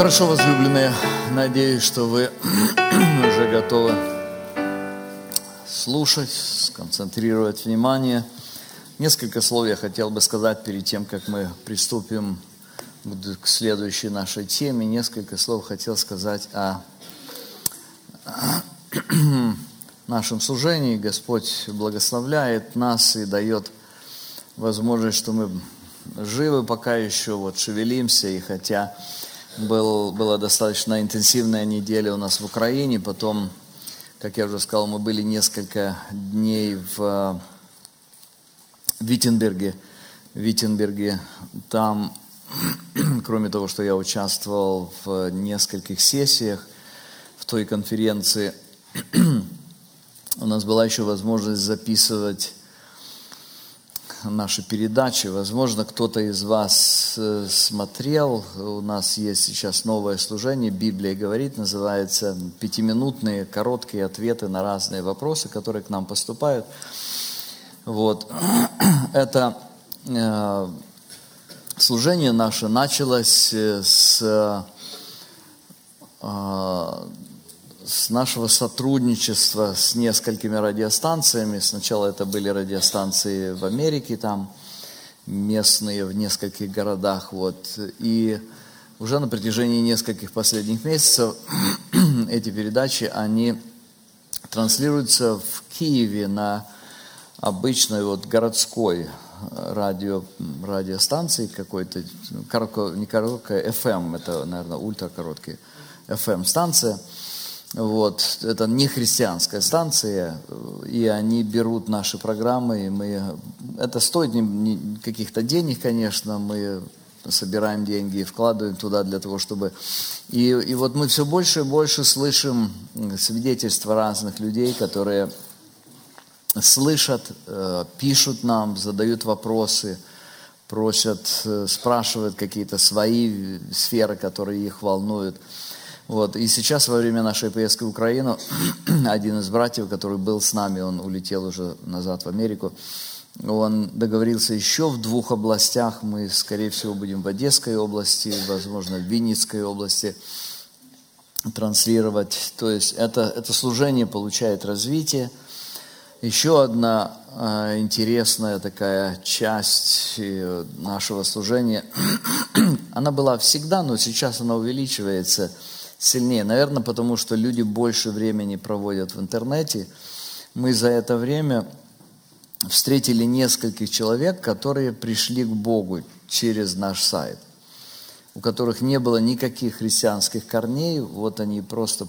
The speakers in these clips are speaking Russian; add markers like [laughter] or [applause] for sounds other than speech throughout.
Хорошо, возлюбленные. Надеюсь, что вы [clears throat] уже готовы слушать, сконцентрировать внимание. Несколько слов я хотел бы сказать перед тем, как мы приступим к следующей нашей теме. Несколько слов хотел сказать о [clears throat] нашем служении. Господь благословляет нас и дает возможность, что мы живы пока еще, вот шевелимся, и хотя был, была достаточно интенсивная неделя у нас в Украине, потом, как я уже сказал, мы были несколько дней в Виттенберге, Виттенберге, там, [clears throat] кроме того, что я участвовал в нескольких сессиях в той конференции, [clears throat] у нас была еще возможность записывать наши передачи. Возможно, кто-то из вас э, смотрел. У нас есть сейчас новое служение, Библия говорит, называется «Пятиминутные короткие ответы на разные вопросы, которые к нам поступают». Вот. [clears throat] Это э, служение наше началось э, с с нашего сотрудничества с несколькими радиостанциями. Сначала это были радиостанции в Америке, там местные в нескольких городах. Вот. И уже на протяжении нескольких последних месяцев [clears throat] эти передачи, они транслируются в Киеве на обычной вот городской радио, радиостанции какой-то, не короткая, FM, это, наверное, ультракороткий FM-станция – вот, это не христианская станция, и они берут наши программы, и мы, это стоит каких-то денег, конечно, мы собираем деньги и вкладываем туда для того, чтобы... И, и вот мы все больше и больше слышим свидетельства разных людей, которые слышат, э, пишут нам, задают вопросы, просят, э, спрашивают какие-то свои сферы, которые их волнуют. Вот. И сейчас во время нашей поездки в Украину [clears throat] один из братьев, который был с нами, он улетел уже назад в Америку, он договорился еще в двух областях. Мы, скорее всего, будем в Одесской области, возможно, в Винницкой области транслировать. То есть это, это служение получает развитие. Еще одна э, интересная такая часть э, нашего служения, [clears throat] она была всегда, но сейчас она увеличивается – сильнее. Наверное, потому что люди больше времени проводят в интернете. Мы за это время встретили нескольких человек, которые пришли к Богу через наш сайт, у которых не было никаких христианских корней. Вот они просто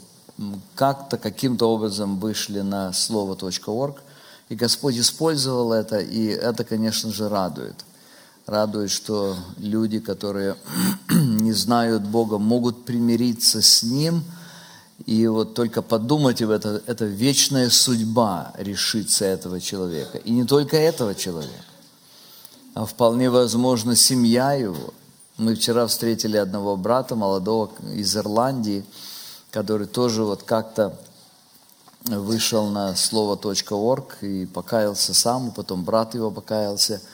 как-то, каким-то образом вышли на слово.орг, и Господь использовал это, и это, конечно же, радует – радует, что люди, которые [clears throat] не знают Бога, могут примириться с Ним. И вот только подумайте это, это вечная судьба решиться этого человека. И не только этого человека, а вполне возможно семья его. Мы вчера встретили одного брата, молодого из Ирландии, который тоже вот как-то вышел на слово.орг и покаялся сам, потом брат его покаялся –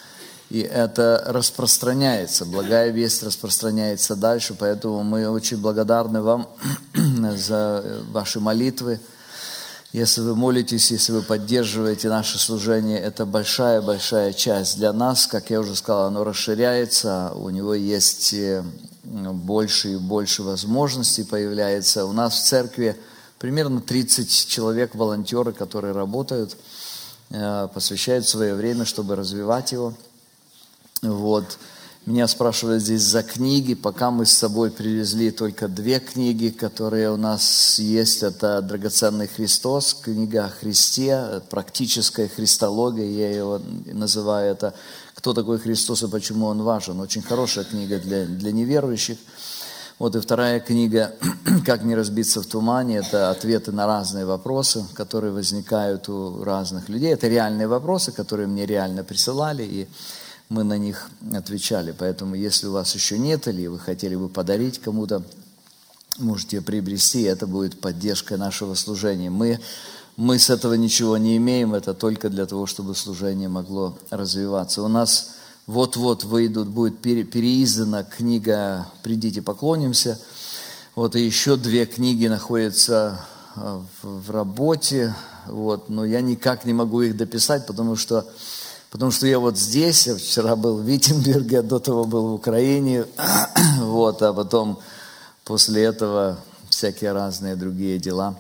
и это распространяется, благая весть распространяется дальше, поэтому мы очень благодарны вам [clears throat] за ваши молитвы. Если вы молитесь, если вы поддерживаете наше служение, это большая-большая часть для нас. Как я уже сказал, оно расширяется, у него есть э, больше и больше возможностей появляется. У нас в церкви примерно 30 человек, волонтеры, которые работают, э, посвящают свое время, чтобы развивать его – вот. Меня спрашивают здесь за книги, пока мы с собой привезли только две книги, которые у нас есть. Это «Драгоценный Христос», книга о Христе, практическая христология, я ее называю это «Кто такой Христос и почему он важен». Очень хорошая книга для, для неверующих. Вот и вторая книга [clears throat] «Как не разбиться в тумане» – это ответы на разные вопросы, которые возникают у разных людей. Это реальные вопросы, которые мне реально присылали, и мы на них отвечали. Поэтому, если у вас еще нет, или вы хотели бы подарить кому-то, можете приобрести, это будет поддержка нашего служения. Мы, мы с этого ничего не имеем, это только для того, чтобы служение могло развиваться. У нас вот-вот выйдут, будет переиздана книга «Придите, поклонимся». Вот, и еще две книги находятся э, в работе, вот, но я никак не могу их дописать, потому что, потому что я вот здесь, я вчера был в Виттенберге, до того был в Украине, [clears throat] вот, а потом после этого всякие разные другие дела,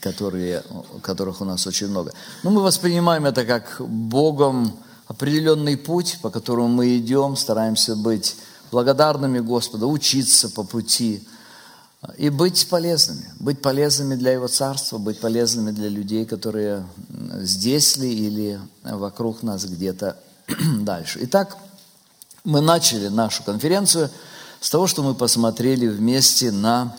которые, которых у нас очень много. Но мы воспринимаем это как Богом определенный путь, по которому мы идем, стараемся быть благодарными Господу, учиться по пути – и быть полезными, быть полезными для Его Царства, быть полезными для людей, которые здесь ли или вокруг нас где-то [clears throat] дальше. Итак, мы начали нашу конференцию с того, что мы посмотрели вместе на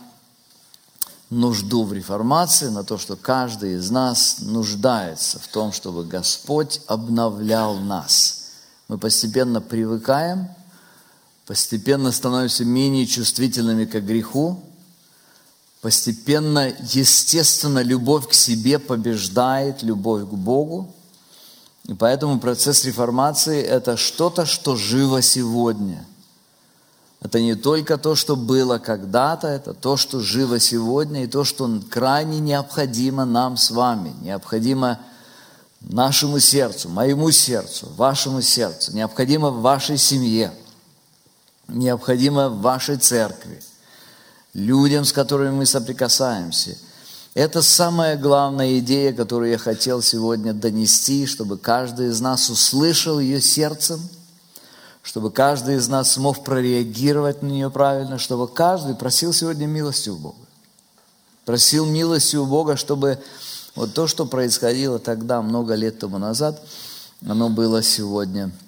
нужду в реформации, на то, что каждый из нас нуждается в том, чтобы Господь обновлял нас. Мы постепенно привыкаем, постепенно становимся менее чувствительными к греху, Постепенно, естественно, любовь к себе побеждает любовь к Богу. И поэтому процесс реформации – это что-то, что живо сегодня. Это не только то, что было когда-то, это то, что живо сегодня, и то, что крайне необходимо нам с вами, необходимо нашему сердцу, моему сердцу, вашему сердцу, необходимо в вашей семье, необходимо в вашей церкви – людям, с которыми мы соприкасаемся. Это самая главная идея, которую я хотел сегодня донести, чтобы каждый из нас услышал ее сердцем, чтобы каждый из нас смог прореагировать на нее правильно, чтобы каждый просил сегодня милости у Бога. Просил милости у Бога, чтобы вот то, что происходило тогда, много лет тому назад, оно было сегодня –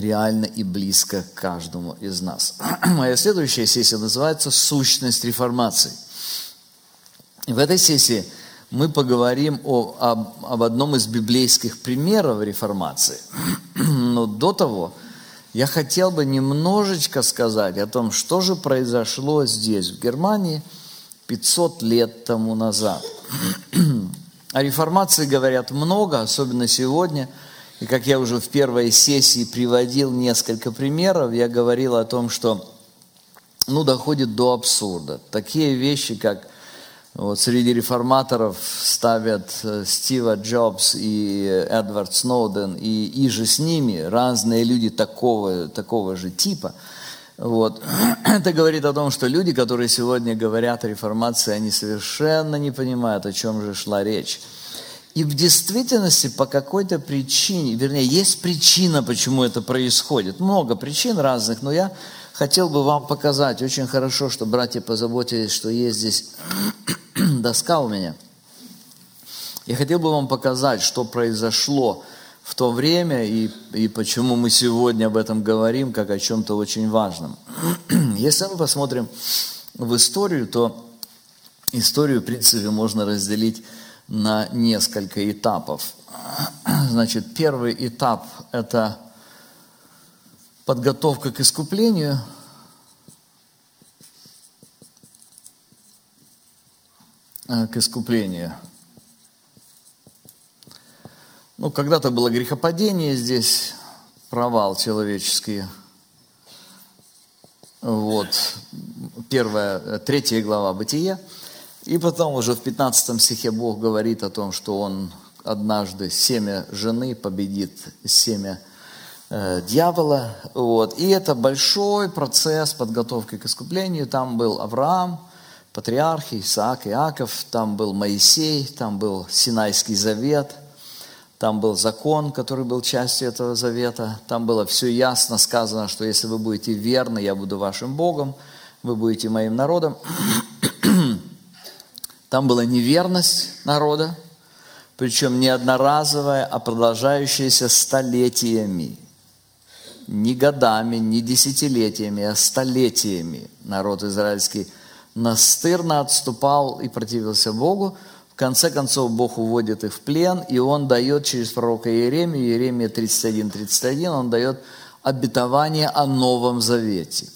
реально и близко каждому из нас. [clears throat] Моя следующая сессия называется «Сущность реформации». в этой сессии мы поговорим о, об, об одном из библейских примеров реформации. [clears throat] Но до того я хотел бы немножечко сказать о том, что же произошло здесь, в Германии, 500 лет тому назад. [clears throat] О реформации говорят много, особенно сегодня – и как я уже в первой сессии приводил несколько примеров, я говорил о том, что ну, доходит до абсурда. Такие вещи, как вот среди реформаторов ставят э, Стива Джобс и Эдвард Сноуден, и, и же с ними разные люди такого, такого же типа. Вот. [clears throat] Это говорит о том, что люди, которые сегодня говорят о реформации, они совершенно не понимают, о чем же шла речь. И в действительности по какой-то причине, вернее, есть причина, почему это происходит. Много причин разных, но я хотел бы вам показать. Очень хорошо, что братья позаботились, что есть здесь [clears throat] доска у меня. Я хотел бы вам показать, что произошло в то время и, и почему мы сегодня об этом говорим, как о чем-то очень важном. [clears throat] Если мы посмотрим в историю, то историю, в принципе, можно разделить на несколько этапов. [clears throat] Значит, первый этап – это подготовка к искуплению. Э, к искуплению. Ну, когда-то было грехопадение здесь, провал человеческий. Вот, первая, третья глава Бытия – и потом уже в 15 стихе Бог говорит о том, что Он однажды семя жены победит семя э, дьявола. Вот. И это большой процесс подготовки к искуплению. Там был Авраам, патриархи, Исаак, Иаков, там был Моисей, там был Синайский завет, там был закон, который был частью этого завета. Там было все ясно сказано, что если вы будете верны, я буду вашим Богом, вы будете моим народом. Там была неверность народа, причем не одноразовая, а продолжающаяся столетиями. Не годами, не десятилетиями, а столетиями народ израильский настырно отступал и противился Богу. В конце концов, Бог уводит их в плен, и Он дает через пророка Иеремию, Иеремия 31-31, Он дает обетование о Новом Завете.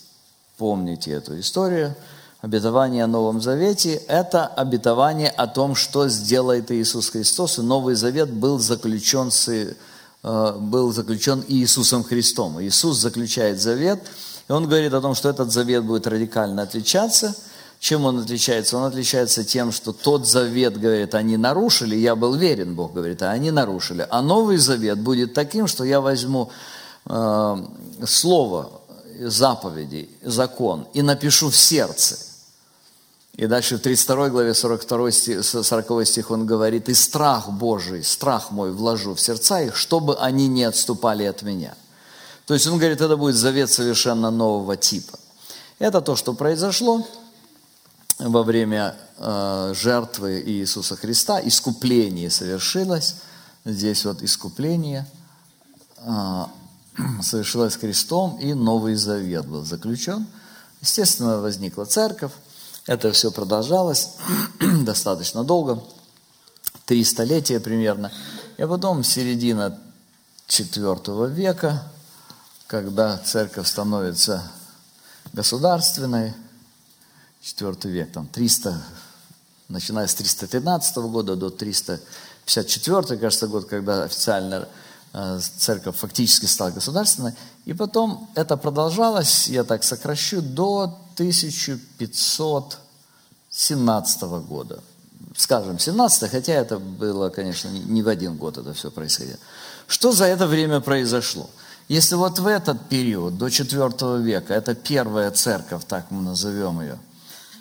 Помните эту историю – обетование о Новом Завете – это обетование о том, что сделает Иисус Христос. И Новый Завет был заключен, с, э, был заключен Иисусом Христом. Иисус заключает завет, и Он говорит о том, что этот завет будет радикально отличаться. Чем он отличается? Он отличается тем, что тот завет, говорит, они нарушили, я был верен, Бог говорит, а они нарушили. А новый завет будет таким, что я возьму э, слово, заповеди, закон и напишу в сердце. И дальше в 32 главе 42 стих, 40 стих он говорит, «И страх Божий, страх мой вложу в сердца их, чтобы они не отступали от меня». То есть он говорит, это будет завет совершенно нового типа. Это то, что произошло во время э, жертвы Иисуса Христа. Искупление совершилось. Здесь вот искупление э, [clears throat] совершилось крестом, и Новый Завет был заключен. Естественно, возникла церковь. Это все продолжалось [clears throat] достаточно долго, три столетия примерно. И потом середина IV века, когда церковь становится государственной, IV век, там 300, начиная с 313 года до 354, кажется, год, когда официально э, церковь фактически стала государственной. И потом это продолжалось, я так сокращу, до 1517 года. Скажем, 17 хотя это было, конечно, не в один год это все происходило. Что за это время произошло? Если вот в этот период, до IV века, это первая церковь, так мы назовем ее,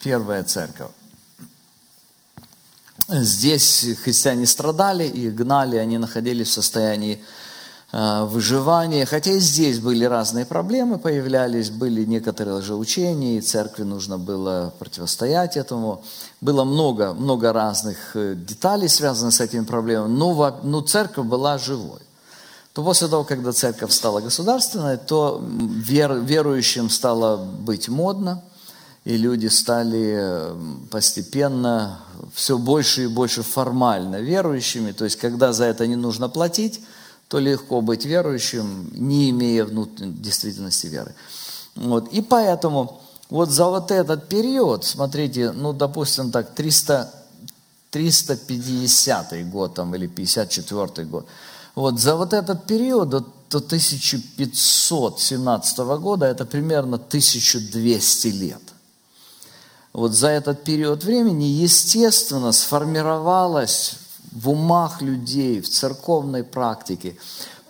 первая церковь, здесь христиане страдали и гнали, они находились в состоянии Э, выживания. Хотя и здесь были разные проблемы, появлялись, были некоторые лжеучения, и церкви нужно было противостоять этому. Было много, много разных э, деталей, связанных с этими проблемами, но, но церковь была живой. То после того, когда церковь стала государственной, то вер, верующим стало быть модно, и люди стали постепенно все больше и больше формально верующими. То есть, когда за это не нужно платить, то легко быть верующим, не имея внутренней действительности веры. Вот. И поэтому вот за вот этот период, смотрите, ну, допустим так, 300, 350 год там, или 54 год, вот за вот этот период до, до 1517 года это примерно 1200 лет. Вот за этот период времени, естественно, сформировалась в умах людей, в церковной практике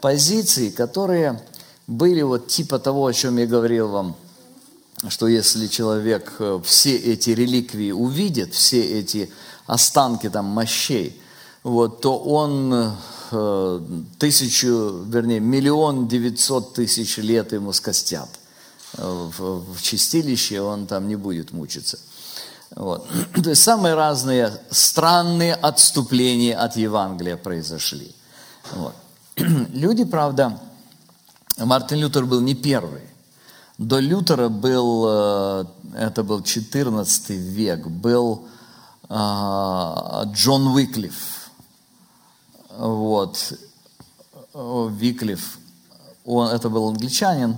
позиции, которые были вот типа того, о чем я говорил вам, что если человек э, все эти реликвии увидит, все эти останки там мощей, вот, то он э, тысячу, вернее, миллион девятьсот тысяч лет ему скостят. Э, в, в чистилище он там не будет мучиться. Вот. [clears throat] То есть самые разные странные отступления от Евангелия произошли. Вот. [clears throat] Люди, правда, Мартин Лютер был не первый. До Лютера был, э, это был 14 век, был э, Джон Уиклиф. Вот. Виклиф, он, это был англичанин,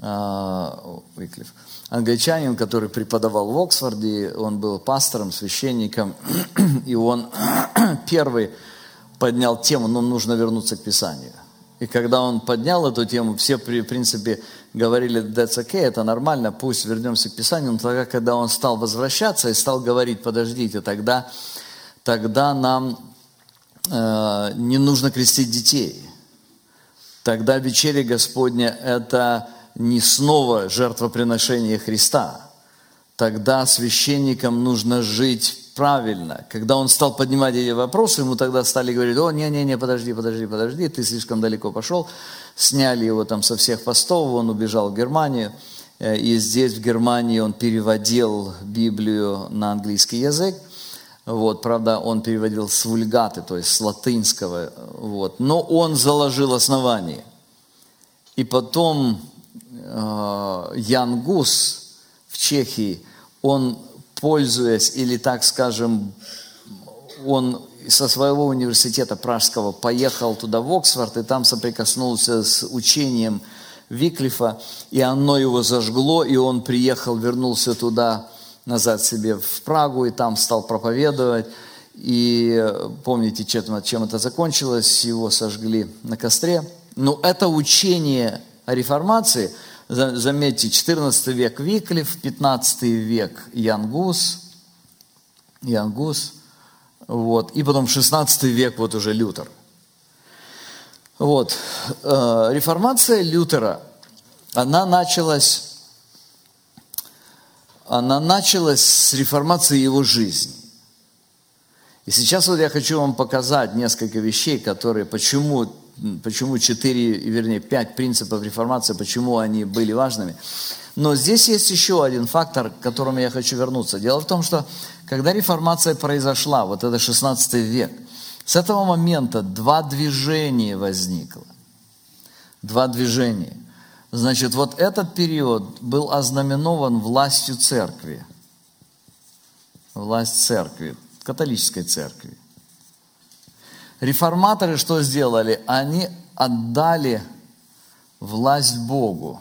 Уиклиф. Uh, англичанин, который преподавал в Оксфорде, он был пастором, священником, [clears throat] и он [clears throat] первый поднял тему, ну, нужно вернуться к Писанию. И когда он поднял эту тему, все, в принципе, говорили, that's okay, это нормально, пусть вернемся к Писанию. Но тогда, когда он стал возвращаться и стал говорить, подождите, тогда, тогда нам э, не нужно крестить детей. Тогда вечеря Господня – это не снова жертвоприношение Христа. Тогда священникам нужно жить правильно. Когда он стал поднимать эти вопросы, ему тогда стали говорить, о, не-не-не, подожди, подожди, подожди, ты слишком далеко пошел. Сняли его там со всех постов, он убежал в Германию. Э, и здесь, в Германии, он переводил Библию на английский язык. Вот, правда, он переводил с вульгаты, то есть с латынского. Вот. Но он заложил основание. И потом Ян Гус в Чехии, он, пользуясь, или так скажем, он со своего университета пражского поехал туда, в Оксфорд, и там соприкоснулся с учением Виклифа, и оно его зажгло, и он приехал, вернулся туда, назад себе в Прагу, и там стал проповедовать. И помните, чем, чем это закончилось, его сожгли на костре. Но это учение о реформации – Заметьте, 14 век Виклиф, 15 век Янгус, Янгус, вот, и потом 16 век вот уже Лютер. Вот, э, реформация Лютера, она началась, она началась с реформации его жизни. И сейчас вот я хочу вам показать несколько вещей, которые, почему, почему четыре, вернее, пять принципов реформации, почему они были важными. Но здесь есть еще один фактор, к которому я хочу вернуться. Дело в том, что когда реформация произошла, вот это 16 век, с этого момента два движения возникло. Два движения. Значит, вот этот период был ознаменован властью церкви. Власть церкви католической церкви. Реформаторы что сделали? Они отдали власть Богу.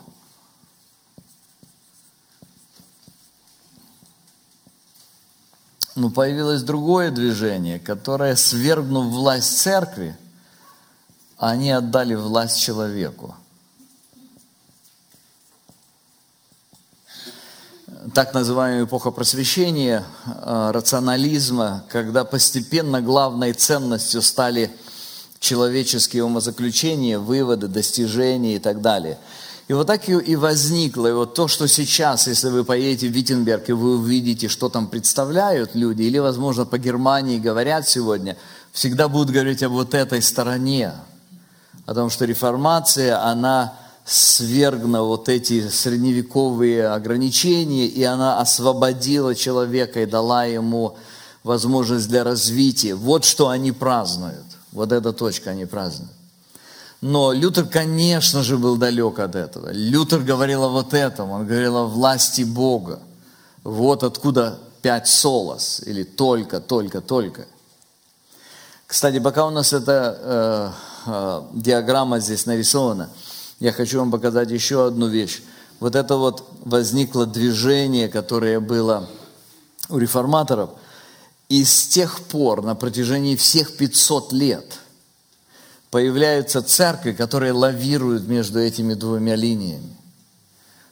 Но появилось другое движение, которое, свергнув власть церкви, они отдали власть человеку – так называемая эпоха просвещения, э, рационализма, когда постепенно главной ценностью стали человеческие умозаключения, выводы, достижения и так далее. И вот так и возникло. И вот то, что сейчас, если вы поедете в Виттенберг, и вы увидите, что там представляют люди, или, возможно, по Германии говорят сегодня, всегда будут говорить об вот этой стороне, о том, что реформация, она свергла вот эти средневековые ограничения, и она освободила человека и дала ему возможность для развития. Вот что они празднуют. Вот эта точка они празднуют. Но Лютер, конечно же, был далек от этого. Лютер говорил о вот этом, он говорил о власти Бога. Вот откуда пять солос, или только, только, только. Кстати, пока у нас эта э, э, диаграмма здесь нарисована – я хочу вам показать еще одну вещь. Вот это вот возникло движение, которое было у реформаторов. И с тех пор, на протяжении всех 500 лет, появляются церкви, которые лавируют между этими двумя линиями.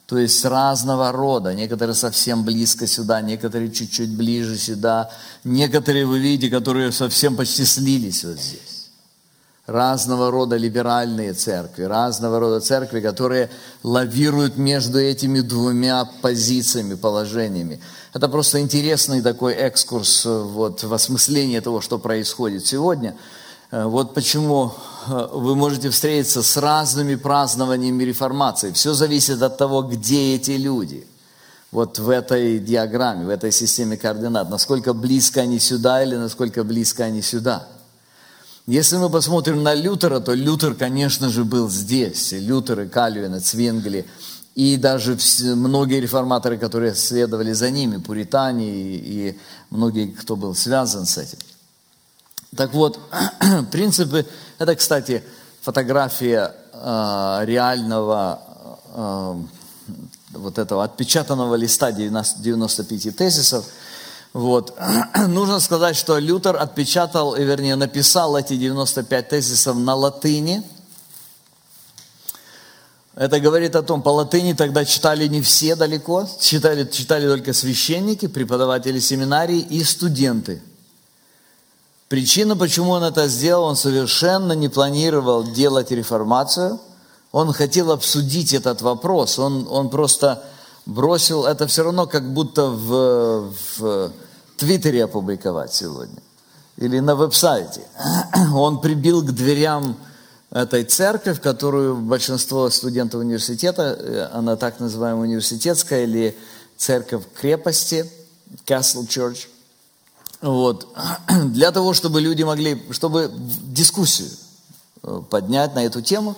То есть разного рода. Некоторые совсем близко сюда, некоторые чуть-чуть ближе сюда. Некоторые, вы видите, которые совсем почти слились вот здесь разного рода либеральные церкви, разного рода церкви, которые лавируют между этими двумя позициями, положениями. Это просто интересный такой экскурс вот, в осмыслении того, что происходит сегодня. Э, вот почему э, вы можете встретиться с разными празднованиями реформации. Все зависит от того, где эти люди. Вот в этой диаграмме, в этой системе координат. Насколько близко они сюда или насколько близко они сюда. Если мы посмотрим на Лютера, то Лютер, конечно же, был здесь. И Лютер и Кальвин, и Цвингли, и даже многие реформаторы, которые следовали за ними, пуритане и многие, кто был связан с этим. Так вот, [clears throat] принципы, это, кстати, фотография э, реального э, вот этого отпечатанного листа 95 тезисов – вот. [clears throat] Нужно сказать, что Лютер отпечатал, вернее, написал эти 95 тезисов на латыни. Это говорит о том, по латыни тогда читали не все далеко, читали, читали только священники, преподаватели семинарии и студенты. Причина, почему он это сделал, он совершенно не планировал делать реформацию. Он хотел обсудить этот вопрос. Он, он просто бросил это все равно, как будто в, в Твиттере опубликовать сегодня. Или на веб-сайте. [clears throat] Он прибил к дверям этой церкви, в которую большинство студентов университета, э, она так называемая университетская или церковь крепости, Castle Church, вот, [clears throat] для того, чтобы люди могли, чтобы дискуссию э, поднять на эту тему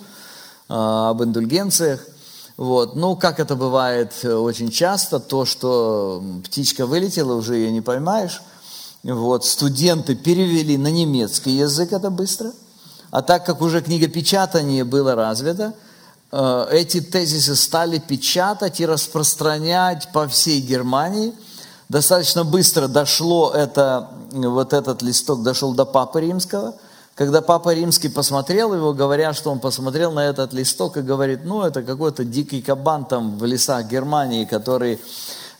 э, об индульгенциях – вот. Ну, как это бывает э, очень часто, то, что птичка вылетела, уже ее не поймаешь. Вот. Студенты перевели на немецкий язык это быстро. А так как уже книгопечатание было развито, э, эти тезисы стали печатать и распространять по всей Германии. Достаточно быстро дошло это, вот этот листок дошел до Папы Римского, Когда Папа Римский посмотрел его, говорят, что он посмотрел на этот листок и говорит, ну, это какой-то дикий кабан там в лесах Германии, который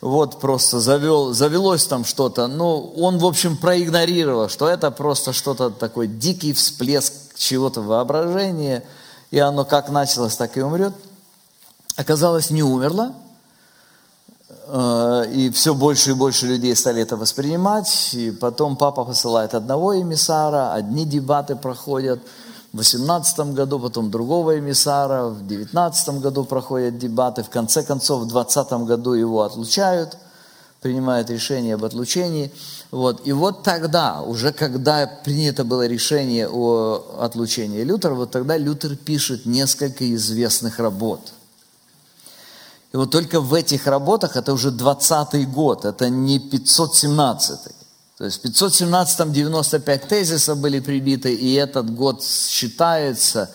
вот просто завел, завелось там что-то. Ну, он, в общем, проигнорировал, что это просто что-то такой дикий всплеск чего-то воображения, и оно как началось, так и умрет. Оказалось, не умерло, и все больше и больше людей стали это воспринимать. И потом папа посылает одного эмиссара, одни дебаты проходят – в 2018 году, потом другого эмиссара, в 2019 году проходят дебаты, в конце концов в 2020 году его отлучают, принимают решение об отлучении. Вот. И вот тогда, уже когда принято было решение о отлучении Лютера, вот тогда Лютер пишет несколько известных работ. И вот только в этих работах, это уже 20 год, это не 517 -й. То есть в 517-м 95 тезисов были прибиты, и этот год считается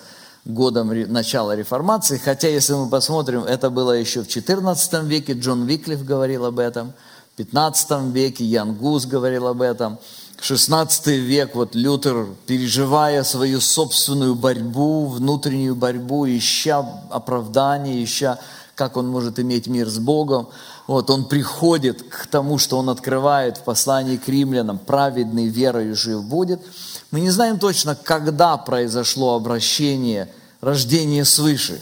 годом начала реформации, хотя если мы посмотрим, это было еще в 14 веке, Джон Виклиф говорил об этом, в 15 веке Ян Гус говорил об этом, 16 век, вот Лютер, переживая свою собственную борьбу, внутреннюю борьбу, ища оправдания, ища, как он может иметь мир с Богом, вот он приходит к тому, что он открывает в послании к римлянам, праведный верою жив будет. Мы не знаем точно, когда произошло обращение, рождение свыше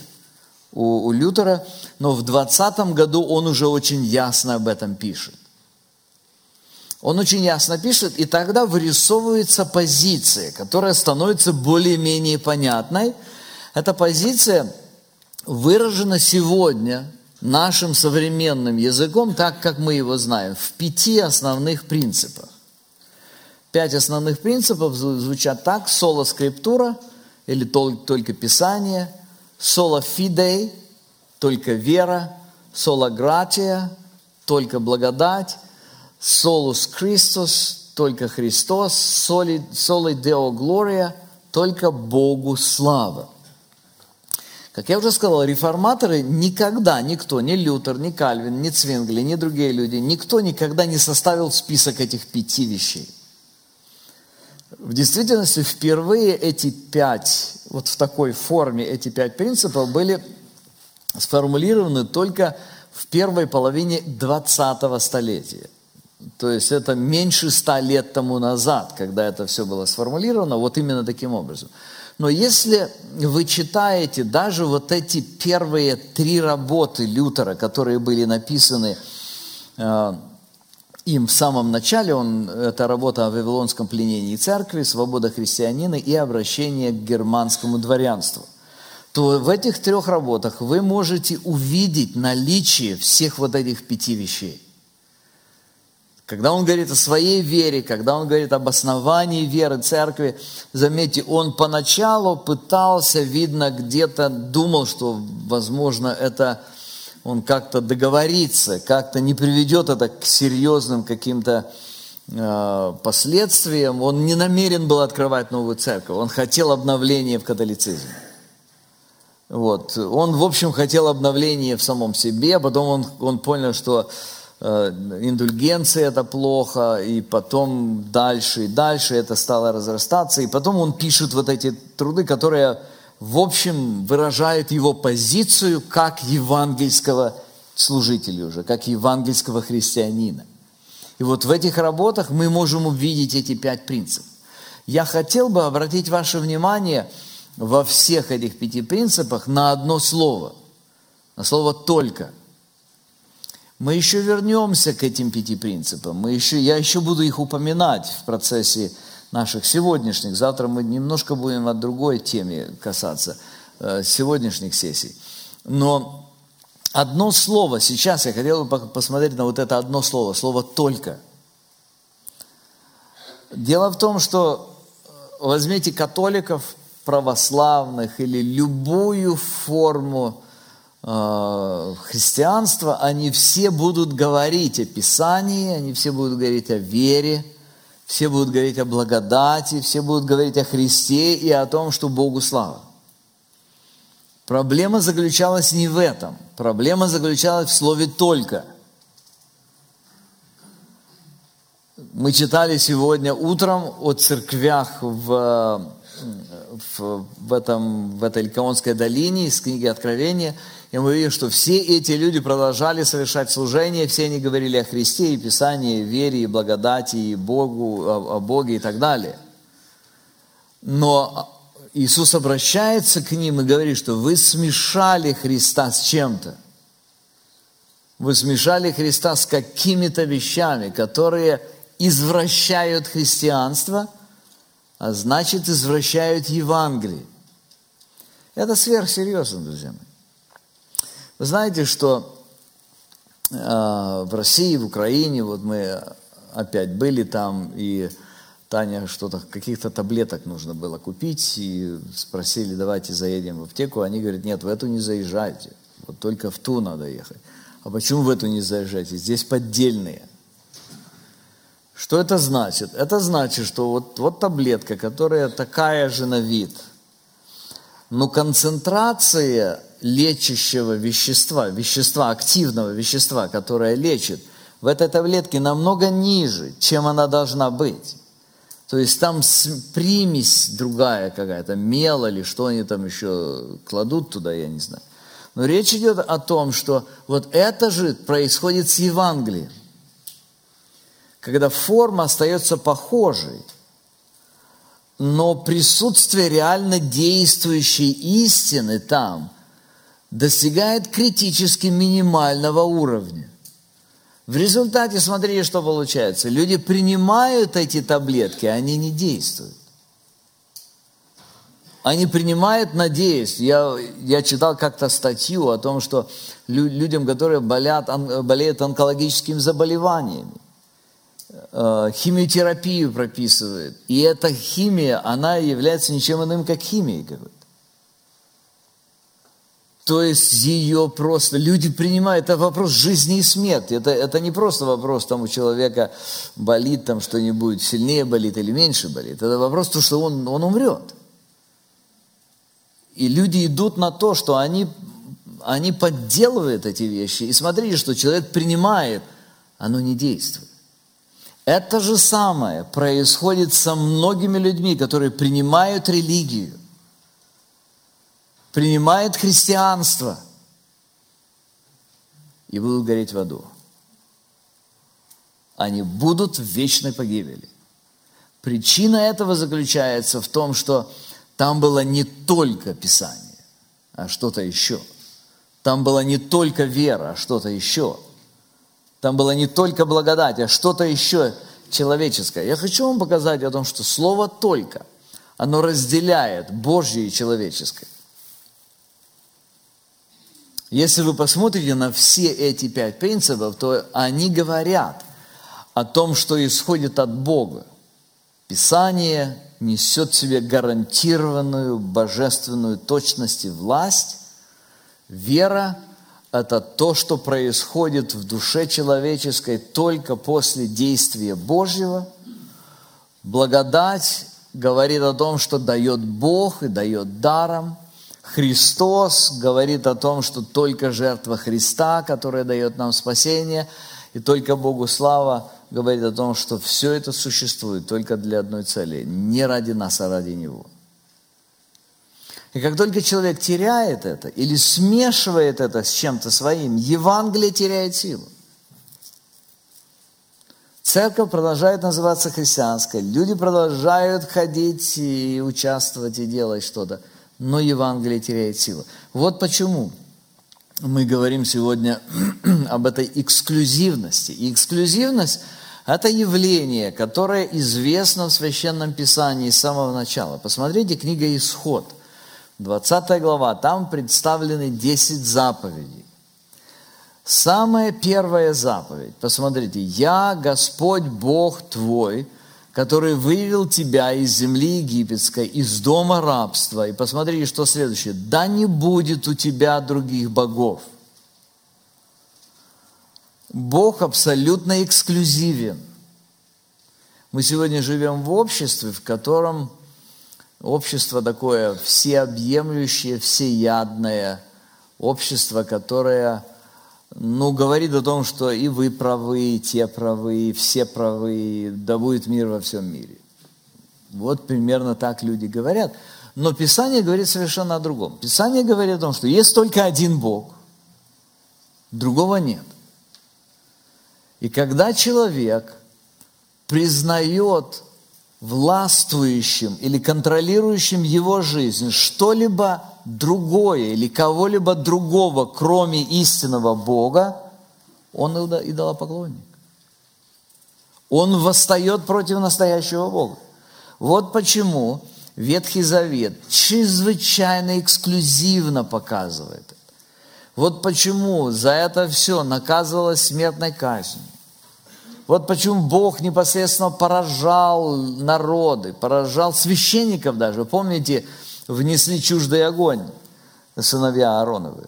у, у Лютера, но в 20 году он уже очень ясно об этом пишет. Он очень ясно пишет, и тогда вырисовывается позиция, которая становится более-менее понятной. Эта позиция выражена сегодня нашим современным языком, так как мы его знаем, в пяти основных принципах. Пять основных принципов звучат так. Соло скриптура, или только Писание, соло фидей, только вера, соло гратия, только благодать, солус Христос, только Христос, соли, соли Део Глория, только Богу слава. Как я уже сказал, реформаторы никогда, никто, ни Лютер, ни Кальвин, ни Цвингли, ни другие люди, никто никогда не составил список этих пяти вещей. В действительности впервые эти пять, вот в такой форме эти пять принципов были сформулированы только в первой половине 20-го столетия. То есть это меньше ста лет тому назад, когда это все было сформулировано, вот именно таким образом. Но если вы читаете даже вот эти первые три работы Лютера, которые были написаны э, им в самом начале, он, это работа о Вавилонском пленении церкви, свобода христианина и обращение к германскому дворянству, то в этих трех работах вы можете увидеть наличие всех вот этих пяти вещей. Когда он говорит о своей вере, когда он говорит об основании веры церкви, заметьте, он поначалу пытался, видно, где-то думал, что, возможно, это он как-то договорится, как-то не приведет это к серьезным каким-то э, последствиям. Он не намерен был открывать новую церковь, он хотел обновления в католицизме. Вот. Он, в общем, хотел обновления в самом себе, потом он, он понял, что индульгенция это плохо, и потом дальше и дальше это стало разрастаться, и потом он пишет вот эти труды, которые, в общем, выражают его позицию как евангельского служителя уже, как евангельского христианина. И вот в этих работах мы можем увидеть эти пять принципов. Я хотел бы обратить ваше внимание во всех этих пяти принципах на одно слово, на слово «только». Мы еще вернемся к этим пяти принципам. Мы еще, я еще буду их упоминать в процессе наших сегодняшних. Завтра мы немножко будем от другой теме касаться э, сегодняшних сессий. Но одно слово, сейчас я хотел бы посмотреть на вот это одно слово, слово «только». Дело в том, что э, возьмите католиков, православных или любую форму христианства, они все будут говорить о Писании, они все будут говорить о вере, все будут говорить о благодати, все будут говорить о Христе и о том, что Богу слава. Проблема заключалась не в этом. Проблема заключалась в слове «только». Мы читали сегодня утром о церквях в в, в, этом, в этой Ликаонской долине из книги Откровения, и мы видим, что все эти люди продолжали совершать служение, все они говорили о Христе и Писании, вере и благодати, и Богу, о, о Боге и так далее. Но Иисус обращается к ним и говорит, что вы смешали Христа с чем-то. Вы смешали Христа с какими-то вещами, которые извращают христианство, а значит извращают Евангелие. Это сверхсерьезно, друзья мои. Вы знаете, что э, в России, в Украине, вот мы опять были там, и Таня что-то, каких-то таблеток нужно было купить, и спросили, давайте заедем в аптеку. Они говорят, нет, в эту не заезжайте, вот только в ту надо ехать. А почему в эту не заезжайте? Здесь поддельные. Что это значит? Это значит, что вот, вот таблетка, которая такая же на вид, но концентрация лечащего вещества, вещества, активного вещества, которое лечит, в этой таблетке намного ниже, чем она должна быть. То есть там примесь другая какая-то, мел или что они там еще кладут туда, я не знаю. Но речь идет о том, что вот это же происходит с Евангелием. Когда форма остается похожей, но присутствие реально действующей истины там достигает критически минимального уровня. В результате, смотрите, что получается. Люди принимают эти таблетки, а они не действуют. Они принимают, надеясь. Я, я читал как-то статью о том, что людям, которые болят, болеют онкологическими заболеваниями, э, химиотерапию прописывают. И эта химия, она является ничем иным, как химией какой-то. То есть ее просто, люди принимают, это вопрос жизни и смерти. Это, это не просто вопрос, там у человека болит там что-нибудь, сильнее болит или меньше болит. Это вопрос, то, что он, он умрет. И люди идут на то, что они, они подделывают эти вещи. И смотрите, что человек принимает, оно не действует. Это же самое происходит со многими людьми, которые принимают религию принимает христианство и будут гореть в аду. Они будут в вечной погибели. Причина этого заключается в том, что там было не только Писание, а что-то еще. Там была не только вера, а что-то еще. Там была не только благодать, а что-то еще человеческое. Я хочу вам показать о том, что слово «только», оно разделяет Божье и человеческое. Если вы посмотрите на все эти пять принципов, то они говорят о том, что исходит от Бога. Писание несет в себе гарантированную божественную точность и власть. Вера – это то, что происходит в душе человеческой только после действия Божьего. Благодать говорит о том, что дает Бог и дает даром – Христос говорит о том, что только жертва Христа, которая дает нам спасение, и только Богу слава говорит о том, что все это существует только для одной цели, не ради нас, а ради Него. И как только человек теряет это или смешивает это с чем-то своим, Евангелие теряет силу. Церковь продолжает называться христианской, люди продолжают ходить и участвовать и делать что-то – но Евангелие теряет силу. Вот почему мы говорим сегодня [clears throat] об этой эксклюзивности. И эксклюзивность – это явление, которое известно в Священном Писании с самого начала. Посмотрите, книга «Исход», 20 глава, там представлены 10 заповедей. Самая первая заповедь, посмотрите, «Я, Господь Бог твой, который вывел тебя из земли египетской, из дома рабства. И посмотрите, что следующее. Да не будет у тебя других богов. Бог абсолютно эксклюзивен. Мы сегодня живем в обществе, в котором общество такое всеобъемлющее, всеядное, общество, которое ну, говорит о том, что и вы правы, и те правы, и все правы, да будет мир во всем мире. Вот примерно так люди говорят. Но Писание говорит совершенно о другом. Писание говорит о том, что есть только один Бог, другого нет. И когда человек признает властвующим или контролирующим его жизнь что-либо другое или кого-либо другого, кроме истинного Бога, он идолопоклонник. Он восстает против настоящего Бога. Вот почему Ветхий Завет чрезвычайно эксклюзивно показывает это. Вот почему за это все наказывалось смертной казнью. Вот почему Бог непосредственно поражал народы, поражал священников даже. Помните, внесли чуждый огонь сыновья Аароновы.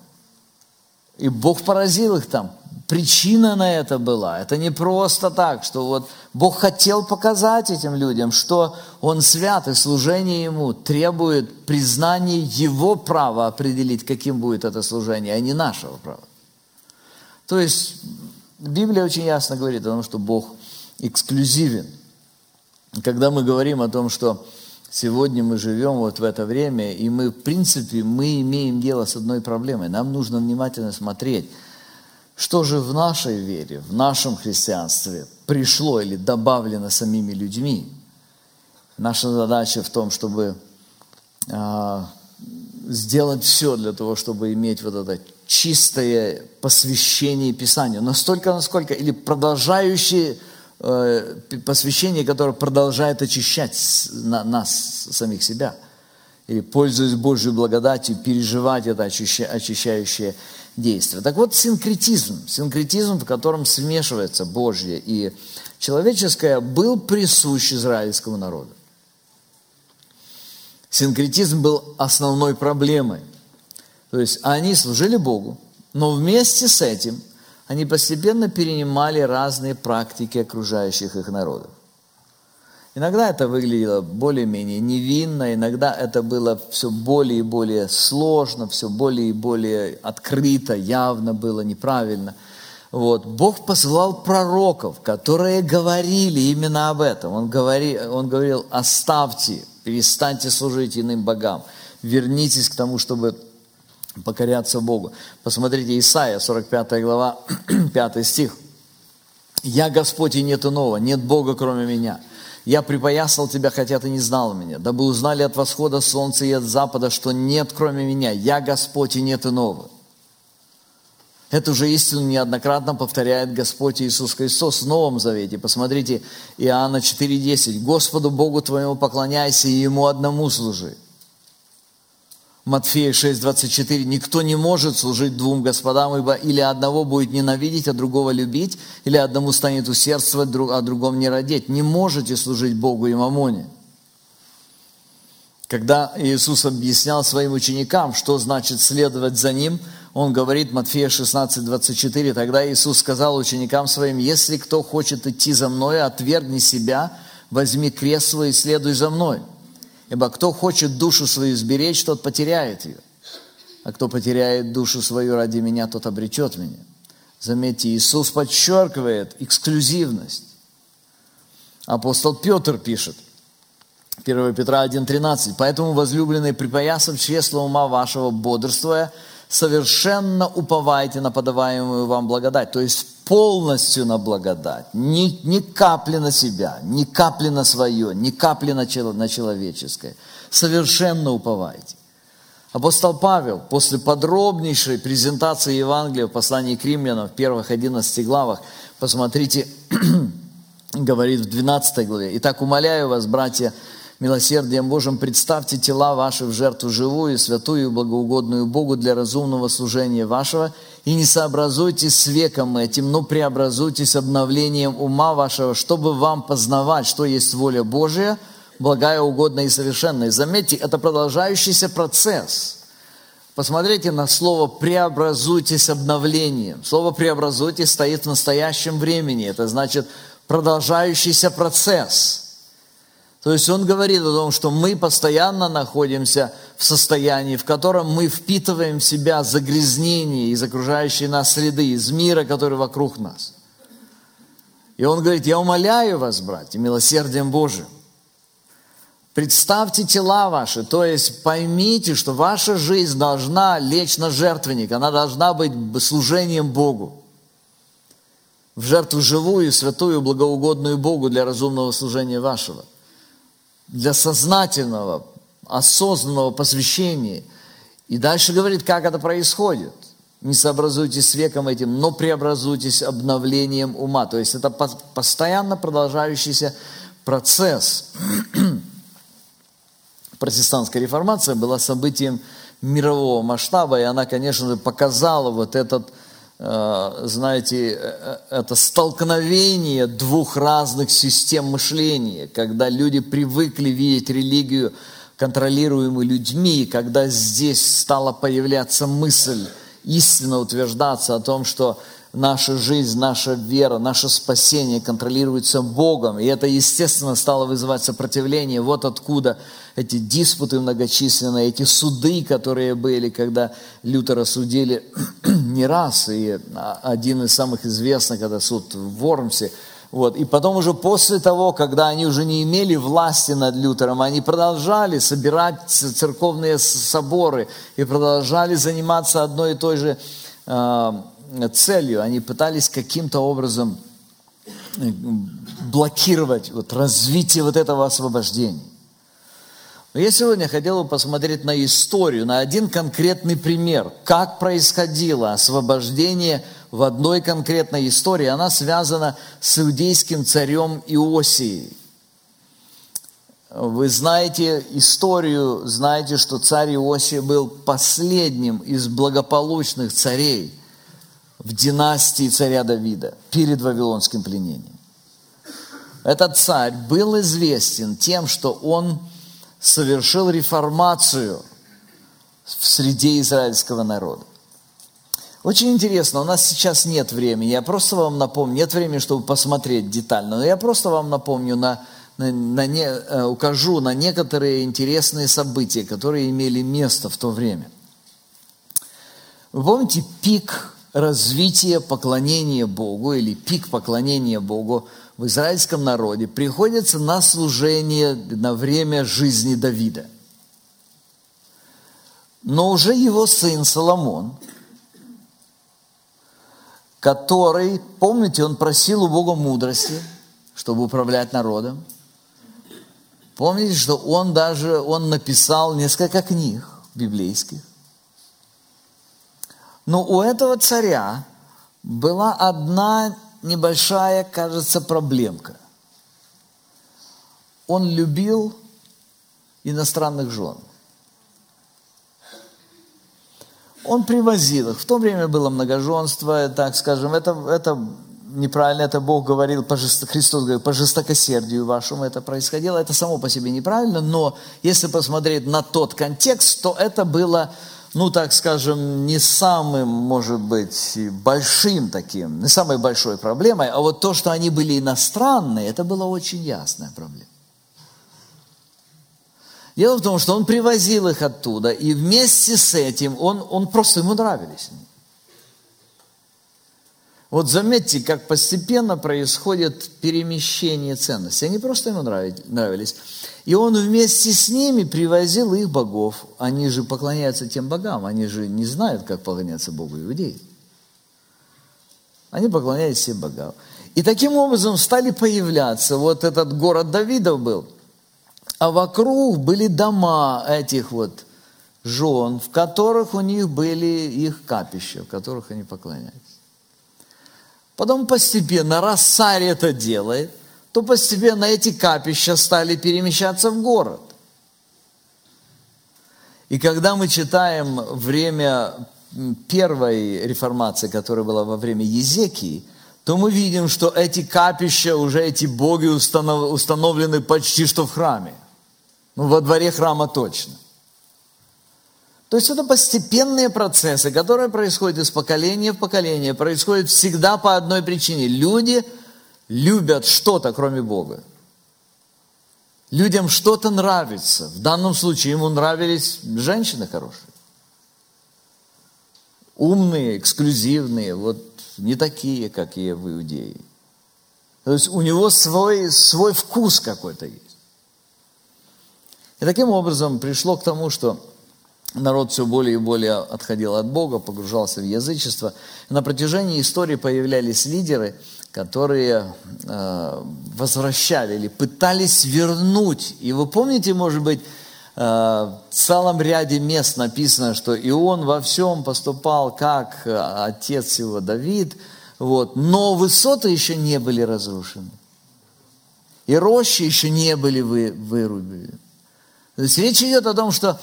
И Бог поразил их там. Причина на это была. Это не просто так, что вот Бог хотел показать этим людям, что Он свят, и служение Ему требует признания Его права определить, каким будет это служение, а не нашего права. То есть Библия очень ясно говорит о том, что Бог эксклюзивен. Когда мы говорим о том, что сегодня мы живем вот в это время, и мы, в принципе, мы имеем дело с одной проблемой. Нам нужно внимательно смотреть, что же в нашей вере, в нашем христианстве пришло или добавлено самими людьми. Наша задача в том, чтобы а, сделать все для того, чтобы иметь вот это чистое посвящение Писанию. Настолько, насколько, или продолжающее э, посвящение, которое продолжает очищать нас, самих себя. И, пользуясь Божьей благодатью, переживать это очищающее действие. Так вот, синкретизм, синкретизм, в котором смешивается Божье и человеческое, был присущ израильскому народу. Синкретизм был основной проблемой. То есть они служили Богу, но вместе с этим они постепенно перенимали разные практики окружающих их народов. Иногда это выглядело более-менее невинно, иногда это было все более и более сложно, все более и более открыто, явно было неправильно. Вот. Бог посылал пророков, которые говорили именно об этом. Он, говори, он говорил, оставьте, перестаньте служить иным богам, вернитесь к тому, чтобы покоряться Богу. Посмотрите, Исаия, 45 глава, [clears throat] 5 стих. «Я Господь и нет иного, нет Бога, кроме меня. Я припоясал тебя, хотя ты не знал меня, дабы узнали от восхода солнца и от запада, что нет, кроме меня. Я Господь и нет иного». Эту же истину неоднократно повторяет Господь Иисус Христос в Новом Завете. Посмотрите, Иоанна 4,10. «Господу Богу твоему поклоняйся и Ему одному служи». Матфея 6:24, никто не может служить двум господам, ибо или одного будет ненавидеть, а другого любить, или одному станет усердствовать, а другому не родить. Не можете служить Богу и мамоне. Когда Иисус объяснял своим ученикам, что значит следовать за Ним, Он говорит, Матфея 16:24, тогда Иисус сказал ученикам своим, если кто хочет идти за Мной, отвергни себя, возьми кресло и следуй за Мной. Ибо кто хочет душу свою сберечь, тот потеряет ее. А кто потеряет душу свою ради меня, тот обретет меня. Заметьте, Иисус подчеркивает эксклюзивность. Апостол Петр пишет, 1 Петра 1,13. «Поэтому, возлюбленные, припоясав чресло ума вашего, бодрствуя, совершенно уповайте на подаваемую вам благодать». То есть полностью на благодать, ни, ни капли на себя, ни капли на свое, ни капли на, на человеческое. Совершенно уповайте. Апостол Павел после подробнейшей презентации Евангелия в послании к римлянам в первых 11 главах, посмотрите, [clears throat] говорит в 12 главе, «Итак, умоляю вас, братья, милосердием Божьим представьте тела ваши в жертву живую, святую и благоугодную Богу для разумного служения вашего, и не сообразуйтесь с веком этим, но преобразуйтесь обновлением ума вашего, чтобы вам познавать, что есть воля Божия, благая, угодная и совершенная. Заметьте, это продолжающийся процесс. Посмотрите на слово «преобразуйтесь обновлением». Слово «преобразуйтесь» стоит в настоящем времени. Это значит продолжающийся процесс – то есть он говорит о том, что мы постоянно находимся в состоянии, в котором мы впитываем в себя загрязнение из окружающей нас среды, из мира, который вокруг нас. И он говорит, я умоляю вас, братья, милосердием Божиим. Представьте тела ваши, то есть поймите, что ваша жизнь должна лечь на жертвенник, она должна быть служением Богу. В жертву живую, святую, благоугодную Богу для разумного служения вашего. Для сознательного, осознанного посвящения. И дальше говорит, как это происходит. Не сообразуйтесь с веком этим, но преобразуйтесь обновлением ума. То есть это постоянно продолжающийся процесс. [clears throat] Протестантская реформация была событием мирового масштаба, и она, конечно же, показала вот этот, знаете, э, это столкновение двух разных систем мышления, когда люди привыкли видеть религию контролируемую людьми, когда здесь стала появляться мысль, истинно утверждаться о том, что наша жизнь, наша вера, наше спасение контролируется Богом. И это, естественно, стало вызывать сопротивление. Вот откуда эти диспуты многочисленные, эти суды, которые были, когда Лютера судили [clears throat] не раз. И один из самых известных, это суд в Вормсе. Вот. И потом уже после того, когда они уже не имели власти над Лютером, они продолжали собирать церковные соборы и продолжали заниматься одной и той же а, целью, они пытались каким-то образом э, блокировать вот развитие вот этого освобождения. Но я сегодня хотел бы посмотреть на историю, на один конкретный пример, как происходило освобождение в одной конкретной истории. Она связана с иудейским царем Иосией. Вы знаете историю, знаете, что царь Иосия был последним из благополучных царей – в династии царя Давида перед вавилонским пленением. Этот царь был известен тем, что он совершил реформацию в среде израильского народа. Очень интересно, у нас сейчас нет времени, я просто вам напомню, нет времени, чтобы посмотреть детально, но я просто вам напомню, на, на, на не, э, укажу на некоторые интересные события, которые имели место в то время. Вы помните пик развитие поклонения Богу или пик поклонения Богу в израильском народе приходится на служение на время жизни Давида. Но уже его сын Соломон, который, помните, он просил у Бога мудрости, чтобы управлять народом. Помните, что он даже, он написал несколько книг библейских. Но у этого царя была одна небольшая, кажется, проблемка. Он любил иностранных жен. Он привозил их. В то время было многоженство, так скажем, это, это неправильно, это Бог говорил, по жест... Христос говорил, по жестокосердию вашему это происходило. Это само по себе неправильно, но если посмотреть на тот контекст, то это было ну, так скажем, не самым, может быть, большим таким, не самой большой проблемой, а вот то, что они были иностранные, это была очень ясная проблема. Дело в том, что он привозил их оттуда, и вместе с этим он, он просто ему нравились. Вот заметьте, как постепенно происходит перемещение ценностей. Они просто ему нравились. И он вместе с ними привозил их богов. Они же поклоняются тем богам, они же не знают, как поклоняться Богу иудеи. Они поклонялись всем богам. И таким образом стали появляться, вот этот город Давидов был, а вокруг были дома этих вот жен, в которых у них были их капища, в которых они поклонялись. Потом постепенно, раз царь это делает, то постепенно эти капища стали перемещаться в город. И когда мы читаем время первой реформации, которая была во время Езекии, то мы видим, что эти капища, уже эти боги установлены почти что в храме. Ну, во дворе храма точно. То есть это постепенные процессы, которые происходят из поколения в поколение, происходят всегда по одной причине. Люди любят что-то, кроме Бога. Людям что-то нравится. В данном случае ему нравились женщины хорошие. Умные, эксклюзивные, вот не такие, как и в Иудее. То есть у него свой, свой вкус какой-то есть. И таким образом пришло к тому, что народ все более и более отходил от Бога, погружался в язычество. На протяжении истории появлялись лидеры, которые э, возвращали или пытались вернуть. И вы помните, может быть, э, в целом ряде мест написано, что и он во всем поступал, как э, отец его Давид, вот, но высоты еще не были разрушены. И рощи еще не были вы, вырублены. То есть речь идет о том, что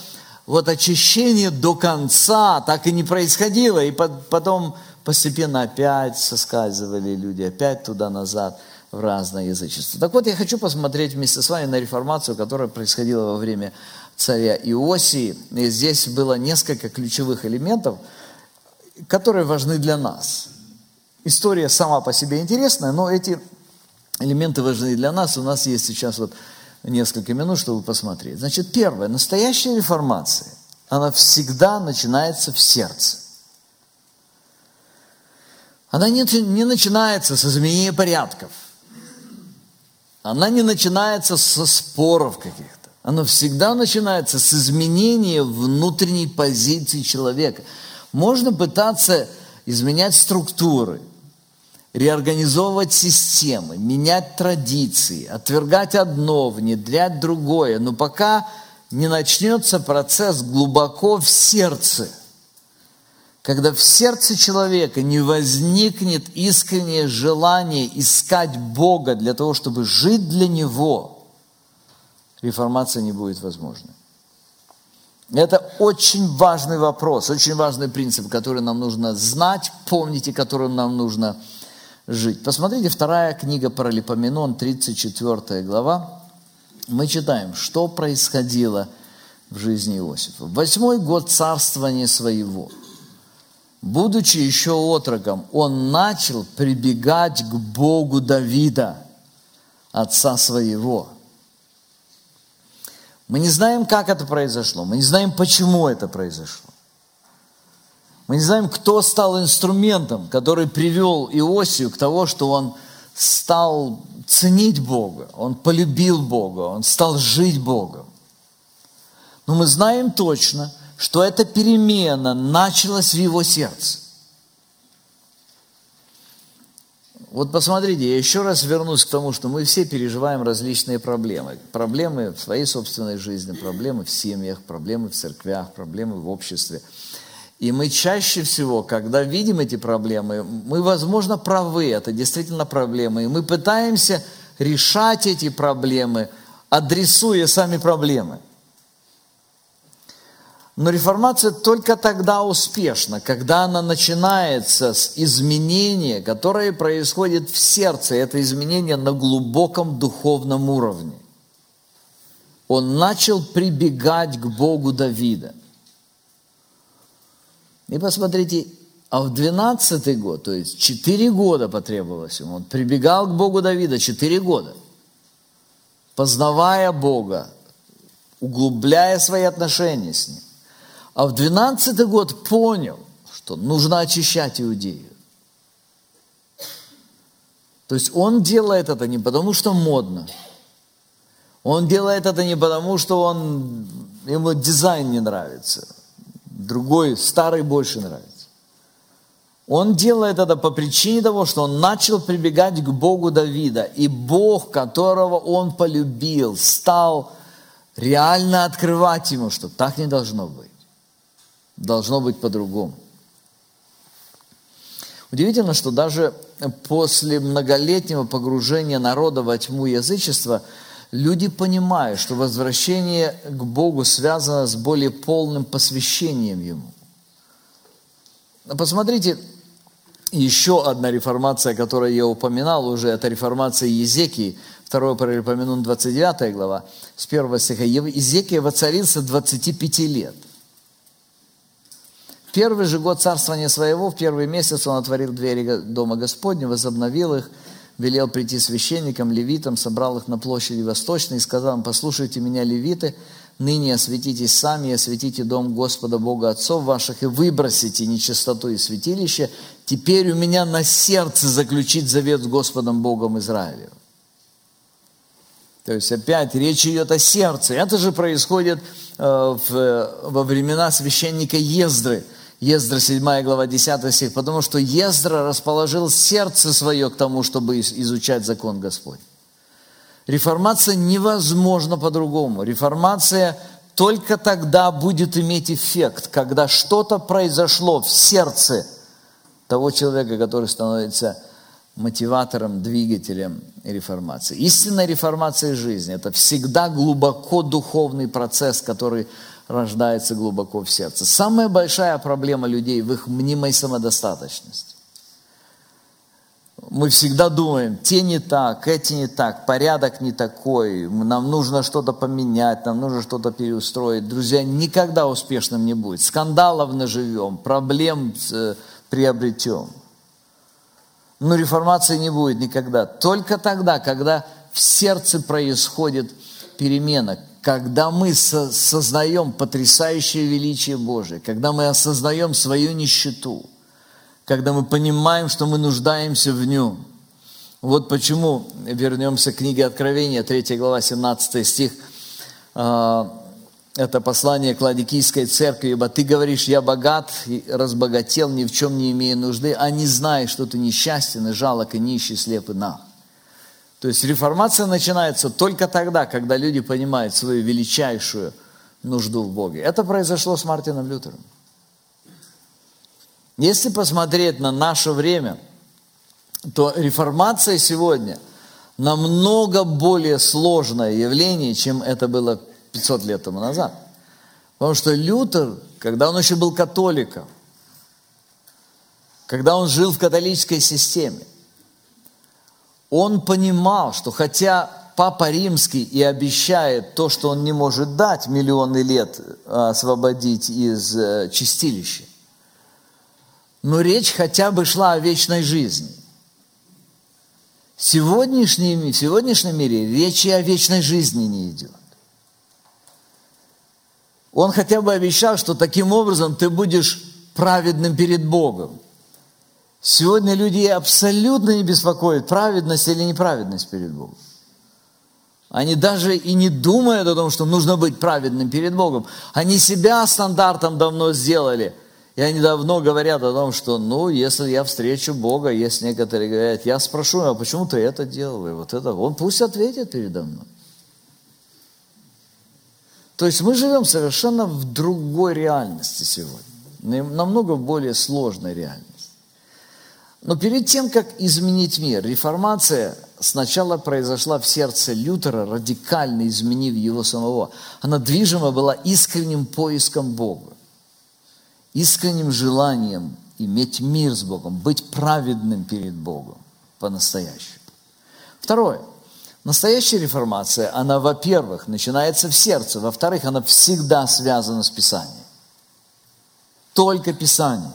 вот очищение до конца так и не происходило. И потом постепенно опять соскальзывали люди, опять туда-назад в разное язычество. Так вот, я хочу посмотреть вместе с вами на реформацию, которая происходила во время царя Иосии. И здесь было несколько ключевых элементов, которые важны для нас. История сама по себе интересная, но эти элементы важны для нас. У нас есть сейчас вот несколько минут, чтобы посмотреть. Значит, первое, настоящая реформация, она всегда начинается в сердце. Она не, не начинается с изменения порядков. Она не начинается со споров каких-то. Она всегда начинается с изменения внутренней позиции человека. Можно пытаться изменять структуры, реорганизовывать системы, менять традиции, отвергать одно, внедрять другое, но пока не начнется процесс глубоко в сердце, когда в сердце человека не возникнет искреннее желание искать Бога для того, чтобы жить для Него, реформация не будет возможной. Это очень важный вопрос, очень важный принцип, который нам нужно знать, помнить и которым нам нужно жить. Посмотрите, вторая книга Паралипоменон, 34 глава. Мы читаем, что происходило в жизни Иосифа. Восьмой год царствования своего. Будучи еще отроком, он начал прибегать к Богу Давида, отца своего. Мы не знаем, как это произошло, мы не знаем, почему это произошло. Мы не знаем, кто стал инструментом, который привел Иосию к тому, что он стал ценить Бога, он полюбил Бога, он стал жить Богом. Но мы знаем точно, что эта перемена началась в его сердце. Вот посмотрите, я еще раз вернусь к тому, что мы все переживаем различные проблемы. Проблемы в своей собственной жизни, проблемы в семьях, проблемы в церквях, проблемы в обществе – и мы чаще всего, когда видим эти проблемы, мы, возможно, правы, это действительно проблемы, и мы пытаемся решать эти проблемы, адресуя сами проблемы. Но реформация только тогда успешна, когда она начинается с изменения, которое происходит в сердце. Это изменение на глубоком духовном уровне. Он начал прибегать к Богу Давида. И посмотрите, а в 12 год, то есть 4 года потребовалось ему, он прибегал к Богу Давида 4 года, познавая Бога, углубляя свои отношения с Ним. А в 12 год понял, что нужно очищать Иудею. То есть он делает это не потому, что модно. Он делает это не потому, что он, ему дизайн не нравится другой, старый больше нравится. Он делает это по причине того, что он начал прибегать к Богу Давида, и Бог, которого он полюбил, стал реально открывать ему, что так не должно быть. Должно быть по-другому. Удивительно, что даже после многолетнего погружения народа во тьму язычества – люди понимают, что возвращение к Богу связано с более полным посвящением Ему. Посмотрите, еще одна реформация, которую я упоминал уже, это реформация Езекии, 2 Паралипоменон, 29 глава, с 1 стиха. Езекия воцарился 25 лет. Первый же год царствования своего, в первый месяц он отворил двери Дома Господня, возобновил их, велел прийти священникам, левитам, собрал их на площади Восточной и сказал им, послушайте меня, левиты, ныне осветитесь сами и осветите дом Господа Бога Отцов ваших и выбросите нечистоту из святилища. Теперь у меня на сердце заключить завет с Господом Богом Израилем. То есть опять речь идет о сердце. Это же происходит э, в, во времена священника Ездры. Ездра 7 глава 10 стих. Потому что Ездра расположил сердце свое к тому, чтобы изучать закон Господь. Реформация невозможна по-другому. Реформация только тогда будет иметь эффект, когда что-то произошло в сердце того человека, который становится мотиватором, двигателем реформации. Истинная реформация жизни – это всегда глубоко духовный процесс, который рождается глубоко в сердце. Самая большая проблема людей в их мнимой самодостаточности. Мы всегда думаем, те не так, эти не так, порядок не такой, нам нужно что-то поменять, нам нужно что-то переустроить. Друзья, никогда успешным не будет. Скандалов наживем, проблем э, приобретем. Но реформации не будет никогда. Только тогда, когда в сердце происходит перемена, когда мы сознаем потрясающее величие Божие, когда мы осознаем свою нищету, когда мы понимаем, что мы нуждаемся в Нем. Вот почему, вернемся к книге Откровения, 3 глава, 17 стих, а, это послание к Ладикийской церкви, ибо ты говоришь, я богат, разбогател, ни в чем не имея нужды, а не знаешь, что ты несчастен и жалок, и нищий, слеп и нах. То есть реформация начинается только тогда, когда люди понимают свою величайшую нужду в Боге. Это произошло с Мартином Лютером. Если посмотреть на наше время, то реформация сегодня намного более сложное явление, чем это было 500 лет тому назад. Потому что Лютер, когда он еще был католиком, когда он жил в католической системе, он понимал, что хотя Папа Римский и обещает то, что он не может дать миллионы лет а, освободить из э, чистилища, но речь хотя бы шла о вечной жизни. В сегодняшнем, в сегодняшнем мире речи о вечной жизни не идет. Он хотя бы обещал, что таким образом ты будешь праведным перед Богом. Сегодня люди абсолютно не беспокоят, праведность или неправедность перед Богом. Они даже и не думают о том, что нужно быть праведным перед Богом. Они себя стандартом давно сделали. И они давно говорят о том, что, ну, если я встречу Бога, есть некоторые говорят, я спрошу, а почему ты это делал? И вот это, он пусть ответит передо мной. То есть мы живем совершенно в другой реальности сегодня, намного более сложной реальности. Но перед тем, как изменить мир, реформация сначала произошла в сердце Лютера, радикально изменив его самого. Она движима была искренним поиском Бога, искренним желанием иметь мир с Богом, быть праведным перед Богом по-настоящему. Второе. Настоящая реформация, она, во-первых, начинается в сердце, во-вторых, она всегда связана с Писанием. Только Писание.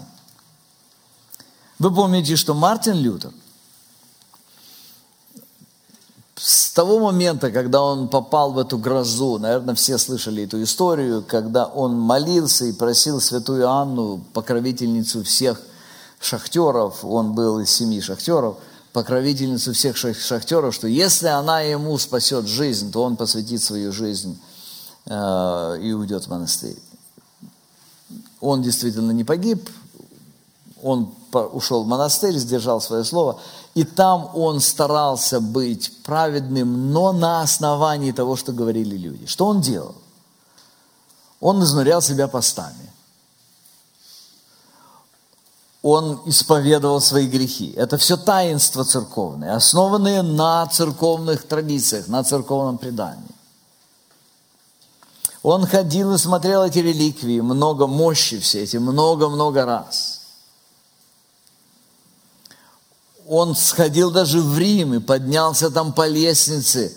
Вы помните, что Мартин Лютер с того момента, когда он попал в эту грозу, наверное, все слышали эту историю, когда он молился и просил святую Анну, покровительницу всех шахтеров, он был из семьи шахтеров – покровительницу всех шахтеров, что если она ему спасет жизнь, то он посвятит свою жизнь э, и уйдет в монастырь. Он действительно не погиб, он ушел в монастырь, сдержал свое слово, и там он старался быть праведным, но на основании того, что говорили люди. Что он делал? Он изнурял себя постами он исповедовал свои грехи. Это все таинство церковное, основанные на церковных традициях, на церковном предании. Он ходил и смотрел эти реликвии, много мощи все эти, много-много раз. Он сходил даже в Рим и поднялся там по лестнице,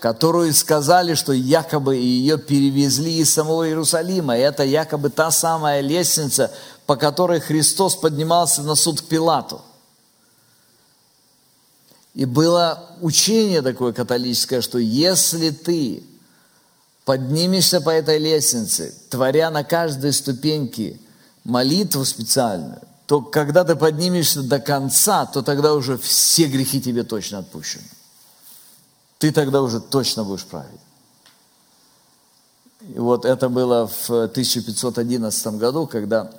которую сказали, что якобы ее перевезли из самого Иерусалима. И это якобы та самая лестница, по которой Христос поднимался на суд к Пилату. И было учение такое католическое, что если ты поднимешься по этой лестнице, творя на каждой ступеньке молитву специальную, то когда ты поднимешься до конца, то тогда уже все грехи тебе точно отпущены. ты тогда уже точно будешь править. И вот это было в 1511 году, когда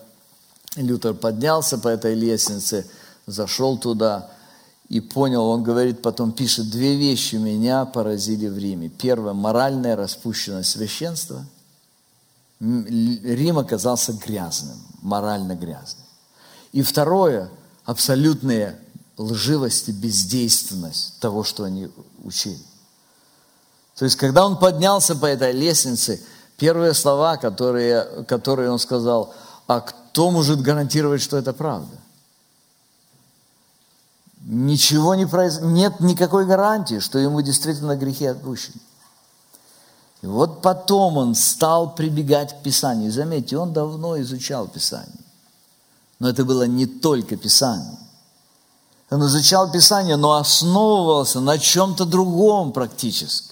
Лютер поднялся по этой лестнице, зашел туда и понял, он говорит, потом пишет, две вещи меня поразили в Риме. Первое, моральная распущенность священства. Рим оказался грязным, морально грязным. И второе, абсолютная лживость и бездейственность того, что они учили. То есть, когда он поднялся по этой лестнице, первые слова, которые, которые он сказал, а кто может гарантировать, что это правда? Ничего не произошло, нет никакой гарантии, что ему действительно грехи отпущены. И вот потом он стал прибегать к Писанию. заметьте, он давно изучал Писание. Но это было не только Писание. Он изучал Писание, но основывался на чем-то другом практически.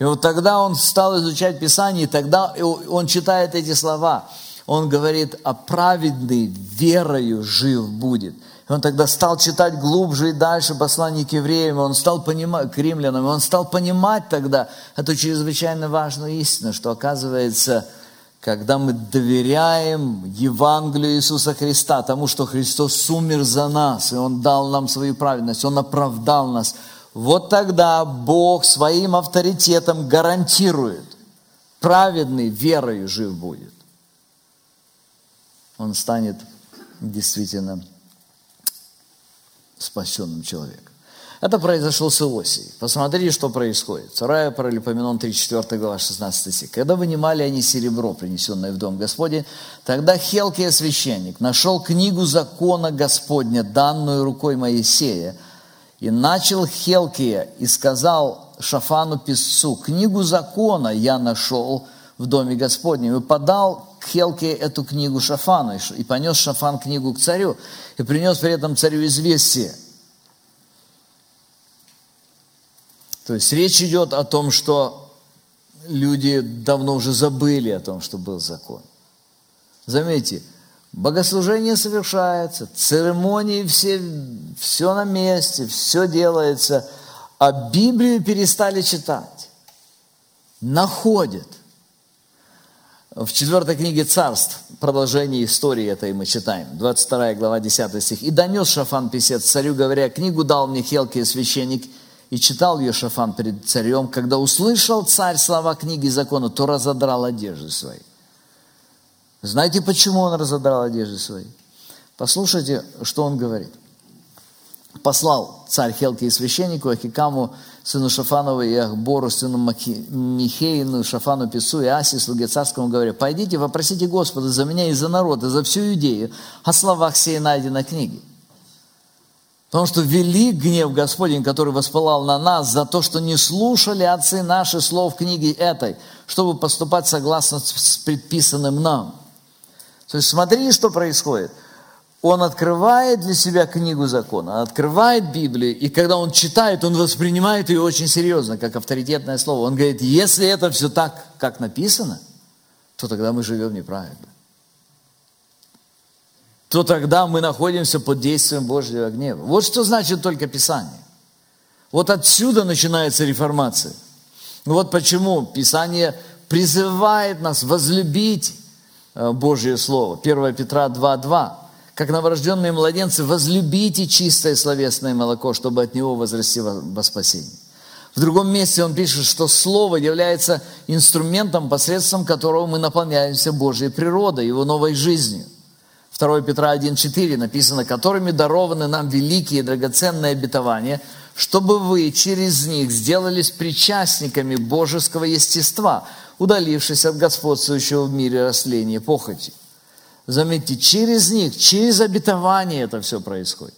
И вот тогда он стал изучать Писание, и тогда он читает эти слова. Он говорит, а праведный верою жив будет. И он тогда стал читать глубже и дальше послание к евреям, он стал понимать, к римлянам, он стал понимать тогда эту чрезвычайно важную истину, что оказывается, когда мы доверяем Евангелию Иисуса Христа, тому, что Христос умер за нас, и Он дал нам свою праведность, Он оправдал нас – вот тогда Бог своим авторитетом гарантирует, праведный верою жив будет. Он станет действительно спасенным человеком. Это произошло с Иосией. Посмотрите, что происходит. Вторая Паралипоменон 34 глава 16 стих. «Когда вынимали они серебро, принесенное в дом Господень, тогда Хелкия священник нашел книгу закона Господня, данную рукой Моисея, и начал Хелкия и сказал Шафану писцу, книгу закона я нашел в доме Господнем. И подал к Хелкие эту книгу Шафану, и понес Шафан книгу к царю, и принес при этом царю известие. То есть речь идет о том, что люди давно уже забыли о том, что был закон. Заметьте, Богослужение совершается, церемонии все, все на месте, все делается, а Библию перестали читать. Находят. В четвертой книге царств, продолжение истории этой мы читаем, 22 глава, 10 стих. «И донес Шафан писец царю, говоря, книгу дал мне Хелкий священник, и читал ее Шафан перед царем. Когда услышал царь слова книги закона, то разодрал одежды свои. Знаете, почему он разодрал одежды свои? Послушайте, что он говорит. Послал царь Хелки и священнику Ахикаму, сыну Шафанова и Ахбору, сыну Михеину, Шафану Пису и Аси, слуге царскому, говоря, пойдите, вопросите Господа за меня и за народ, и за всю Иудею о словах сей найденной книги. Потому что велик гнев Господень, который воспалал на нас за то, что не слушали отцы наши слов книги этой, чтобы поступать согласно с предписанным нам. То есть смотри, что происходит. Он открывает для себя книгу закона, открывает Библию, и когда он читает, он воспринимает ее очень серьезно, как авторитетное слово. Он говорит, если это все так, как написано, то тогда мы живем неправильно. То тогда мы находимся под действием Божьего гнева. Вот что значит только Писание. Вот отсюда начинается реформация. Вот почему Писание призывает нас возлюбить Э, Божье Слово. 1 Петра 2.2. Как новорожденные младенцы, возлюбите чистое словесное молоко, чтобы от него возрасти во спасение. В другом месте он пишет, что Слово является инструментом, посредством которого мы наполняемся Божьей природой, Его новой жизнью. 2 Петра 1.4 написано, которыми дарованы нам великие драгоценные обетования, чтобы вы через них сделались причастниками божеского естества – удалившись от господствующего в мире растления похоти. Заметьте, через них, через обетование это все происходит.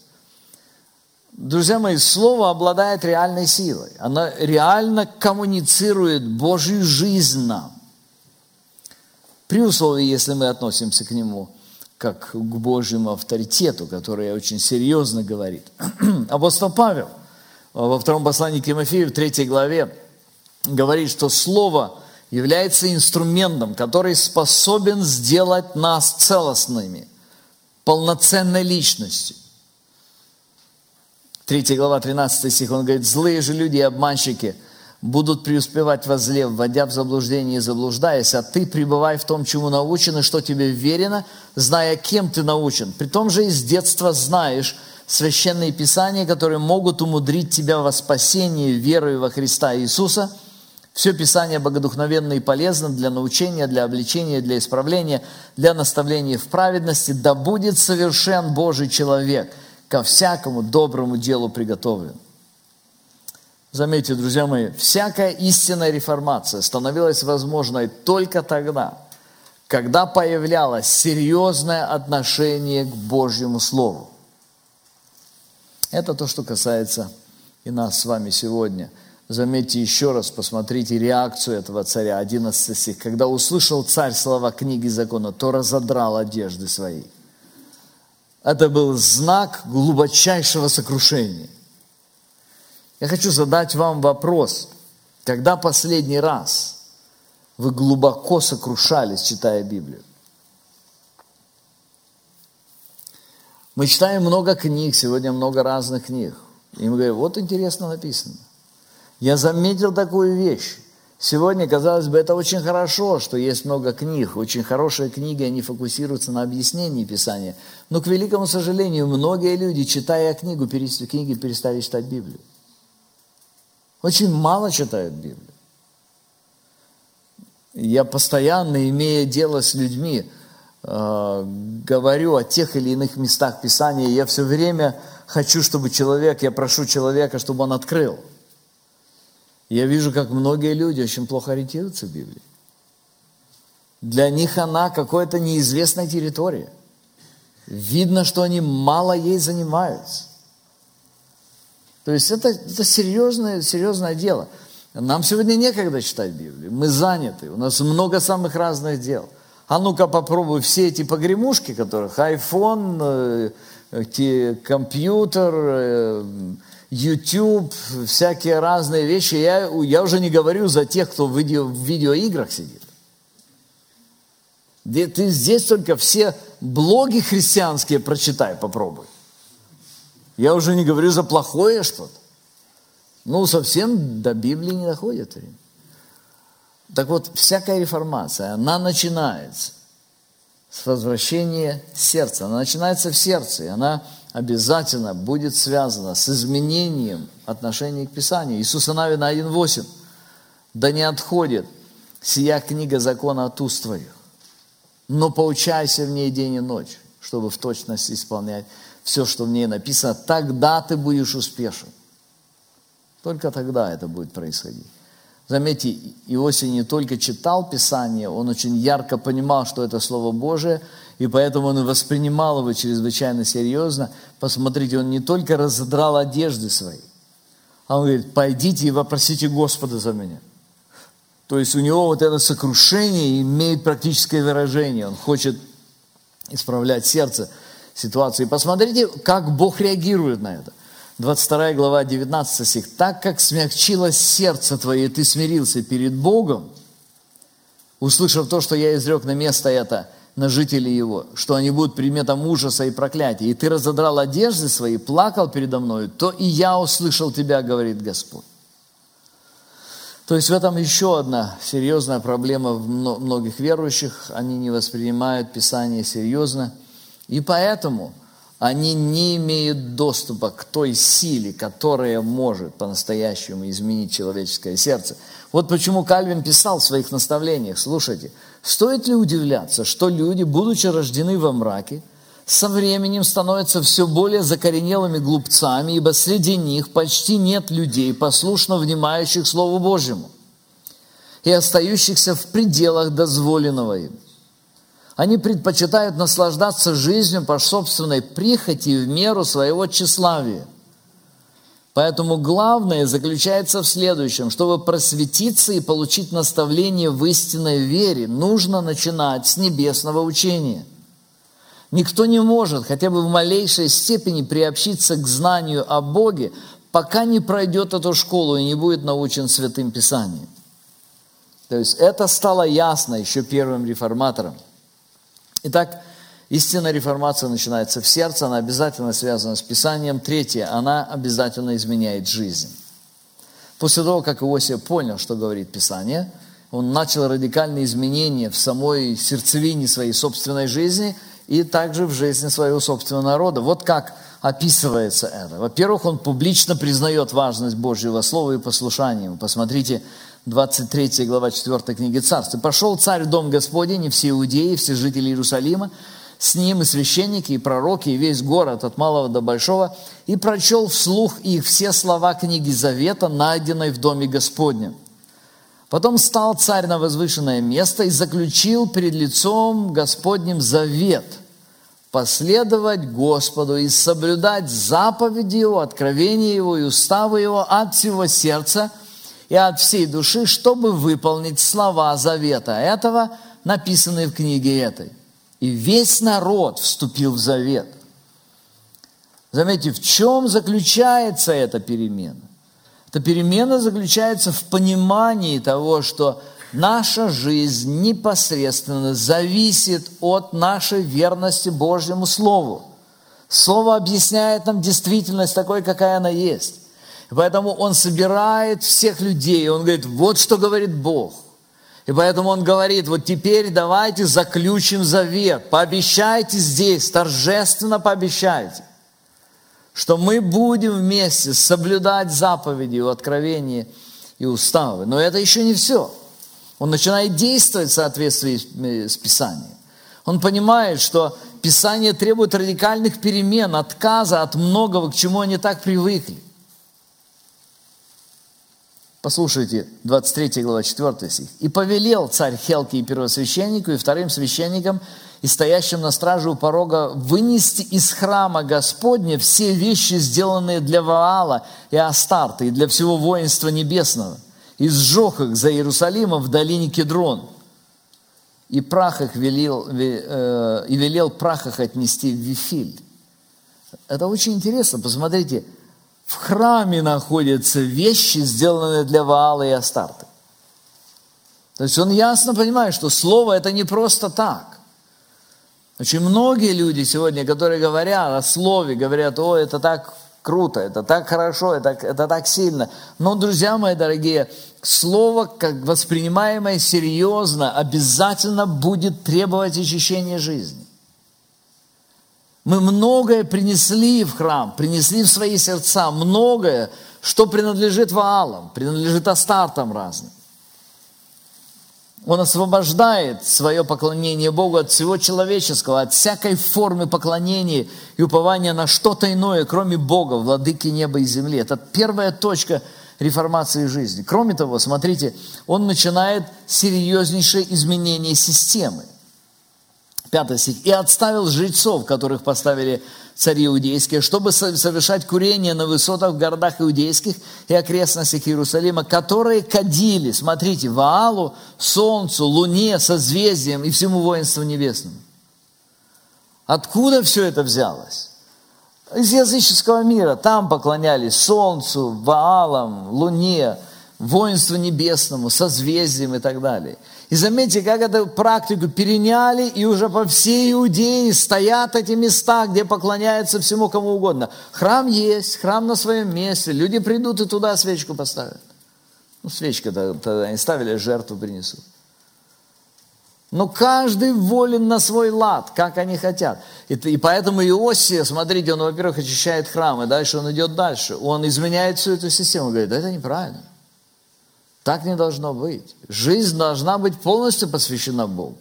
Друзья мои, Слово обладает реальной силой. Оно реально коммуницирует Божью жизнь нам. При условии, если мы относимся к Нему как к Божьему авторитету, который очень серьезно говорит. [clears throat] Апостол Павел во втором послании к Тимофею, в третьей главе, говорит, что Слово является инструментом, который способен сделать нас целостными, полноценной личностью. 3 глава, 13 стих, он говорит, «Злые же люди и обманщики будут преуспевать во зле, вводя в заблуждение и заблуждаясь, а ты пребывай в том, чему научен и что тебе верено, зная, кем ты научен. При том же из детства знаешь священные писания, которые могут умудрить тебя во спасение верою во Христа Иисуса – все Писание богодухновенно и полезно для научения, для обличения, для исправления, для наставления в праведности. Да будет совершен Божий человек, ко всякому доброму делу приготовлен. Заметьте, друзья мои, всякая истинная реформация становилась возможной только тогда, когда появлялось серьезное отношение к Божьему Слову. Это то, что касается и нас с вами сегодня – Заметьте еще раз, посмотрите реакцию этого царя, 11 стих. Когда услышал царь слова книги закона, то разодрал одежды свои. Это был знак глубочайшего сокрушения. Я хочу задать вам вопрос. Когда последний раз вы глубоко сокрушались, читая Библию? Мы читаем много книг, сегодня много разных книг. И мы говорим, вот интересно написано – я заметил такую вещь. Сегодня, казалось бы, это очень хорошо, что есть много книг, очень хорошие книги, они фокусируются на объяснении Писания. Но, к великому сожалению, многие люди, читая книгу, книги, перестали читать Библию. Очень мало читают Библию. Я постоянно, имея дело с людьми, э, говорю о тех или иных местах Писания, я все время хочу, чтобы человек, я прошу человека, чтобы он открыл – я вижу, как многие люди очень плохо ориентируются в Библии. Для них она какая-то неизвестная территория. Видно, что они мало ей занимаются. То есть это, это серьезное, серьезное дело. Нам сегодня некогда читать Библию. Мы заняты. У нас много самых разных дел. А ну-ка попробуй все эти погремушки, которых iPhone, э, компьютер, э, YouTube, всякие разные вещи. Я, я уже не говорю за тех, кто в, видео, в видеоиграх сидит. Ты здесь только все блоги христианские прочитай, попробуй. Я уже не говорю за плохое что-то. Ну, совсем до Библии не доходит время. Так вот, всякая реформация, она начинается с возвращения сердца. Она начинается в сердце, и она обязательно будет связано с изменением отношения к Писанию. Иисуса Навина 1.8. «Да не отходит сия книга закона от уст твоих, но поучайся в ней день и ночь, чтобы в точности исполнять все, что в ней написано, тогда ты будешь успешен». Только тогда это будет происходить. Заметьте, Иосиф не только читал Писание, он очень ярко понимал, что это Слово Божие – и поэтому он воспринимал его чрезвычайно серьезно. Посмотрите, он не только разодрал одежды свои, а он говорит, пойдите и вопросите Господа за меня. То есть у него вот это сокрушение имеет практическое выражение. Он хочет исправлять сердце ситуации. Посмотрите, как Бог реагирует на это. 22 глава, 19 стих. «Так как смягчилось сердце твое, и ты смирился перед Богом, услышав то, что я изрек на место это, на жителей его, что они будут предметом ужаса и проклятия. И ты разодрал одежды свои, плакал передо мною, то и я услышал тебя, говорит Господь. То есть в этом еще одна серьезная проблема многих верующих. Они не воспринимают Писание серьезно. И поэтому они не имеют доступа к той силе, которая может по-настоящему изменить человеческое сердце. Вот почему Кальвин писал в своих наставлениях, слушайте – Стоит ли удивляться, что люди, будучи рождены во мраке, со временем становятся все более закоренелыми глупцами, ибо среди них почти нет людей, послушно внимающих Слову Божьему и остающихся в пределах дозволенного им. Они предпочитают наслаждаться жизнью по собственной прихоти в меру своего тщеславия. Поэтому главное заключается в следующем. Чтобы просветиться и получить наставление в истинной вере, нужно начинать с небесного учения. Никто не может хотя бы в малейшей степени приобщиться к знанию о Боге, пока не пройдет эту школу и не будет научен Святым Писанием. То есть это стало ясно еще первым реформатором. Итак, Истинная реформация начинается в сердце, она обязательно связана с Писанием. Третье, она обязательно изменяет жизнь. После того, как Иосия понял, что говорит Писание, он начал радикальные изменения в самой сердцевине своей собственной жизни и также в жизни своего собственного народа. Вот как описывается это. Во-первых, он публично признает важность Божьего Слова и послушания. Посмотрите, 23 глава 4 книги Царств. «И пошел царь в дом Господень, и все иудеи, все жители Иерусалима, с ним и священники, и пророки, и весь город от малого до большого, и прочел вслух их все слова книги Завета, найденной в доме Господнем. Потом стал царь на возвышенное место и заключил перед лицом Господним завет – последовать Господу и соблюдать заповеди Его, откровения Его и уставы Его от всего сердца и от всей души, чтобы выполнить слова завета этого, написанные в книге этой – и весь народ вступил в завет. Заметьте, в чем заключается эта перемена? Эта перемена заключается в понимании того, что наша жизнь непосредственно зависит от нашей верности Божьему Слову. Слово объясняет нам действительность такой, какая она есть. Поэтому он собирает всех людей, он говорит, вот что говорит Бог. И поэтому он говорит, вот теперь давайте заключим завет, пообещайте здесь, торжественно пообещайте, что мы будем вместе соблюдать заповеди, откровения и уставы. Но это еще не все. Он начинает действовать в соответствии с Писанием. Он понимает, что Писание требует радикальных перемен, отказа от многого, к чему они так привыкли. Послушайте, 23 глава, 4 стих. «И повелел царь Хелки и первосвященнику, и вторым священникам, и стоящим на страже у порога, вынести из храма Господня все вещи, сделанные для Ваала и Астарта, и для всего воинства небесного, и сжег их за Иерусалимом в долине Кедрон, и прах их велел, э, и велел прах их отнести в Вифиль». Это очень интересно, посмотрите – в храме находятся вещи, сделанные для Ваала и Астарты. То есть он ясно понимает, что слово это не просто так. Очень многие люди сегодня, которые говорят о слове, говорят, о, это так круто, это так хорошо, это, это так сильно. Но, друзья мои дорогие, слово, как воспринимаемое серьезно, обязательно будет требовать очищения жизни. Мы многое принесли в храм, принесли в свои сердца, многое, что принадлежит Ваалам, принадлежит Астартам разным. Он освобождает свое поклонение Богу от всего человеческого, от всякой формы поклонения и упования на что-то иное, кроме Бога, владыки неба и земли. Это первая точка реформации жизни. Кроме того, смотрите, он начинает серьезнейшее изменение системы. Пятый стих. «И отставил жрецов, которых поставили цари иудейские, чтобы совершать курение на высотах в городах иудейских и окрестностях Иерусалима, которые кадили, смотрите, Ваалу, Солнцу, Луне, созвездиям и всему воинству небесному». Откуда все это взялось? Из языческого мира. Там поклонялись Солнцу, Ваалам, Луне, воинству небесному, созвездиям и так далее – и заметьте, как эту практику переняли, и уже по всей Иудее стоят эти места, где поклоняются всему кому угодно. Храм есть, храм на своем месте, люди придут и туда свечку поставят. Ну, свечка тогда они ставили, жертву принесут. Но каждый волен на свой лад, как они хотят. И, и поэтому Иосия, смотрите, он, во-первых, очищает храм, и дальше он идет дальше. Он изменяет всю эту систему, говорит, да это неправильно. Так не должно быть. Жизнь должна быть полностью посвящена Богу.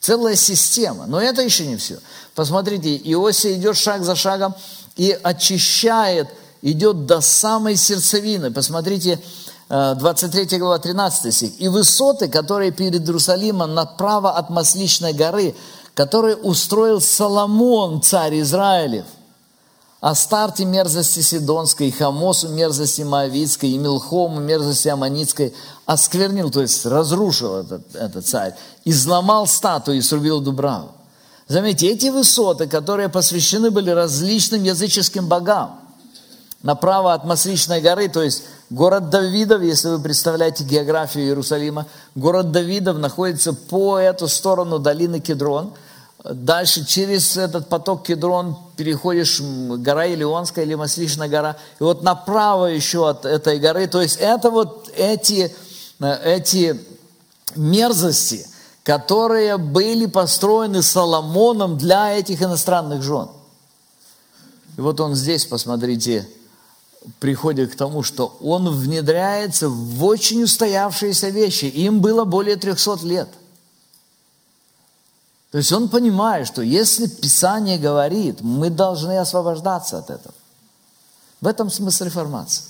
Целая система. Но это еще не все. Посмотрите, Иосия идет шаг за шагом и очищает, идет до самой сердцевины. Посмотрите, 23 э, глава, 13 стих. «И высоты, которые перед Иерусалимом направо от Масличной горы, которые устроил Соломон, царь Израилев – Астарте мерзости Сидонской, и Хамосу мерзости Моавицкой, и Милхому мерзости Аманитской осквернил, то есть разрушил этот, этот царь, изломал статую и срубил Дубраву. Заметьте, эти высоты, которые посвящены были различным языческим богам, направо от Масличной горы, то есть город Давидов, если вы представляете географию Иерусалима, город Давидов находится по эту сторону долины Кедрон – Дальше через этот поток Кедрон переходишь, гора Илионская или Масличная гора. И вот направо еще от этой горы. То есть это вот эти, эти мерзости, которые были построены Соломоном для этих иностранных жен. И вот он здесь, посмотрите, приходит к тому, что он внедряется в очень устоявшиеся вещи. Им было более 300 лет – то есть он понимает, что если Писание говорит, мы должны освобождаться от этого. В этом смысл реформации.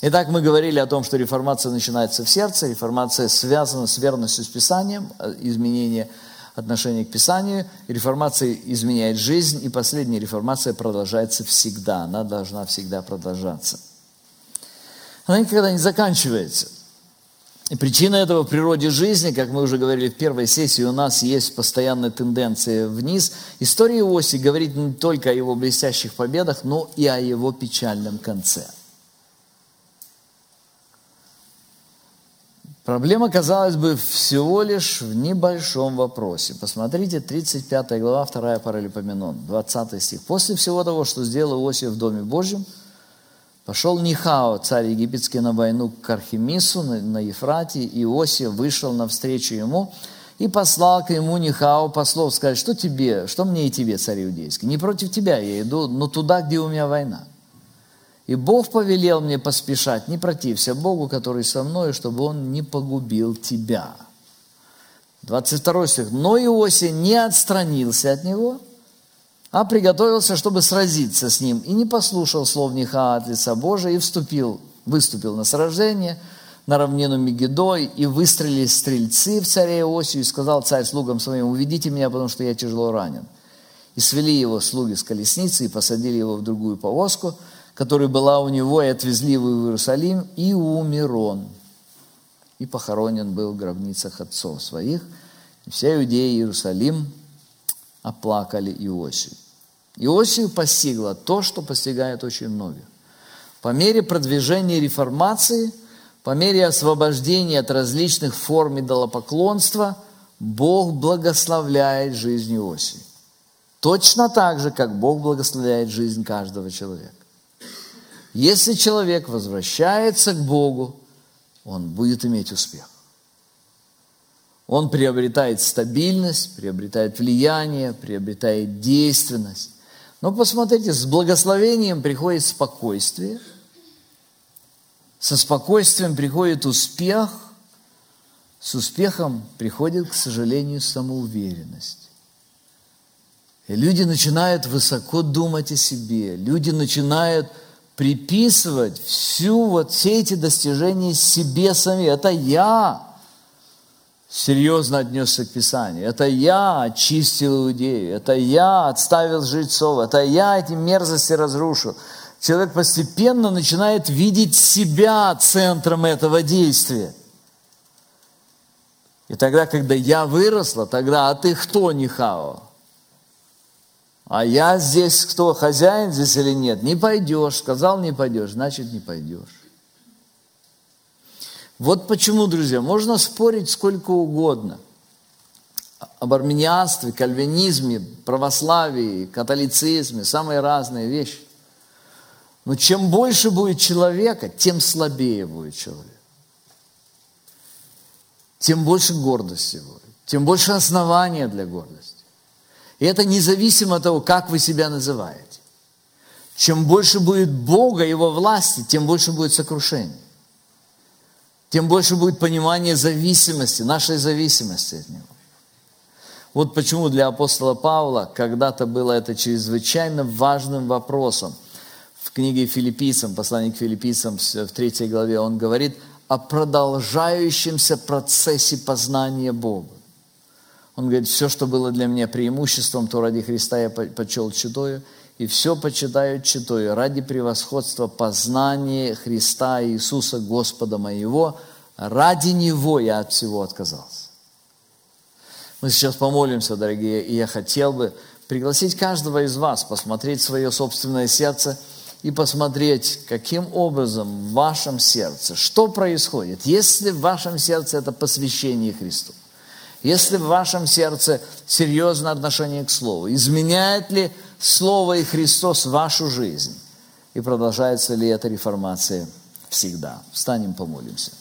Итак, мы говорили о том, что реформация начинается в сердце, реформация связана с верностью с Писанием, э, изменение отношения к Писанию, реформация изменяет жизнь, и последняя реформация продолжается всегда, она должна всегда продолжаться. Она никогда не заканчивается. И причина этого в природе жизни, как мы уже говорили в первой сессии, у нас есть постоянная тенденция вниз. История Иосии говорит не только о его блестящих победах, но и о его печальном конце. Проблема, казалось бы, всего лишь в небольшом вопросе. Посмотрите, 35 глава, 2 Паралипоменон, 20 стих. «После всего того, что сделал Иосия в Доме Божьем, Пошел Нихао, царь египетский, на войну к Архимису на, Ефрате, и Иосия вышел навстречу ему и послал к нему Нихао послов сказать, что тебе, что мне и тебе, царь иудейский, не против тебя я иду, но туда, где у меня война. И Бог повелел мне поспешать, не протився Богу, который со мной, чтобы он не погубил тебя. 22 стих. Но Иосия не отстранился от него – а приготовился, чтобы сразиться с ним, и не послушал слов Неха от лица Божия, и вступил, выступил на сражение на равнину Мегидой, и выстрелили стрельцы в царя Иосию, и сказал царь слугам своим, уведите меня, потому что я тяжело ранен. И свели его слуги с колесницы, и посадили его в другую повозку, которая была у него, и отвезли его в Иерусалим, и умер он. И похоронен был в гробницах отцов своих. И вся Иудея и Иерусалим оплакали Иосию. Иосию постигло то, что постигает очень многих. По мере продвижения реформации, по мере освобождения от различных форм идолопоклонства, Бог благословляет жизнь Иосии. Точно так же, как Бог благословляет жизнь каждого человека. Если человек возвращается к Богу, он будет иметь успех. Он приобретает стабильность, приобретает влияние, приобретает действенность. Но посмотрите, с благословением приходит спокойствие, со спокойствием приходит успех, с успехом приходит, к сожалению, самоуверенность. И люди начинают высоко думать о себе, люди начинают приписывать всю вот все эти достижения себе сами. Это я серьезно отнесся к Писанию. Это я очистил Иудею, это я отставил жрецов, это я эти мерзости разрушил. Человек постепенно начинает видеть себя центром этого действия. И тогда, когда я выросла, тогда, а ты кто, Нихао? А я здесь кто, хозяин здесь или нет? Не пойдешь, сказал не пойдешь, значит не пойдешь. Вот почему, друзья, можно спорить сколько угодно об армянианстве, кальвинизме, православии, католицизме, самые разные вещи. Но чем больше будет человека, тем слабее будет человек. Тем больше гордости будет, тем больше основания для гордости. И это независимо от того, как вы себя называете. Чем больше будет Бога, Его власти, тем больше будет сокрушений тем больше будет понимание зависимости, нашей зависимости от Него. Вот почему для апостола Павла когда-то было это чрезвычайно важным вопросом. В книге филиппийцам, послании к филиппийцам в третьей главе, он говорит о продолжающемся процессе познания Бога. Он говорит, все, что было для меня преимуществом, то ради Христа я почел чудою, и все почитаю читаю ради превосходства познания Христа Иисуса Господа моего, ради Него я от всего отказался. Мы сейчас помолимся, дорогие, и я хотел бы пригласить каждого из вас посмотреть свое собственное сердце и посмотреть, каким образом в вашем сердце, что происходит, если в вашем сердце это посвящение Христу. Если в вашем сердце серьезное отношение к Слову, изменяет ли Слово и Христос вашу жизнь? И продолжается ли эта реформация всегда? Встанем, помолимся.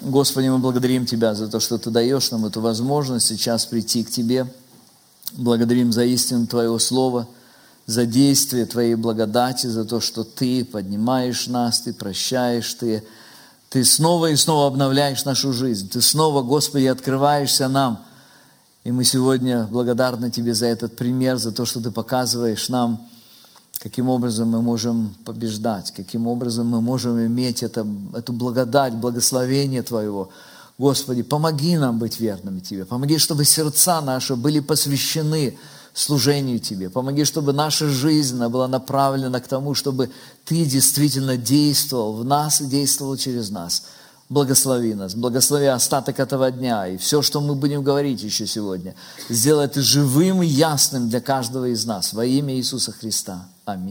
Господи, мы благодарим Тебя за то, что Ты даешь нам эту возможность сейчас прийти к Тебе. Благодарим за истину Твоего Слова, за действие Твоей благодати, за то, что Ты поднимаешь нас, Ты прощаешь, Ты, ты снова и снова обновляешь нашу жизнь. Ты снова, Господи, открываешься нам. И мы сегодня благодарны Тебе за этот пример, за то, что Ты показываешь нам, каким образом мы можем побеждать, каким образом мы можем иметь это, эту благодать, благословение Твоего. Господи, помоги нам быть верными Тебе, помоги, чтобы сердца наши были посвящены служению Тебе, помоги, чтобы наша жизнь была направлена к тому, чтобы Ты действительно действовал в нас и действовал через нас. Благослови нас, благослови остаток этого дня и все, что мы будем говорить еще сегодня. Сделай это живым и ясным для каждого из нас во имя Иисуса Христа. Аминь.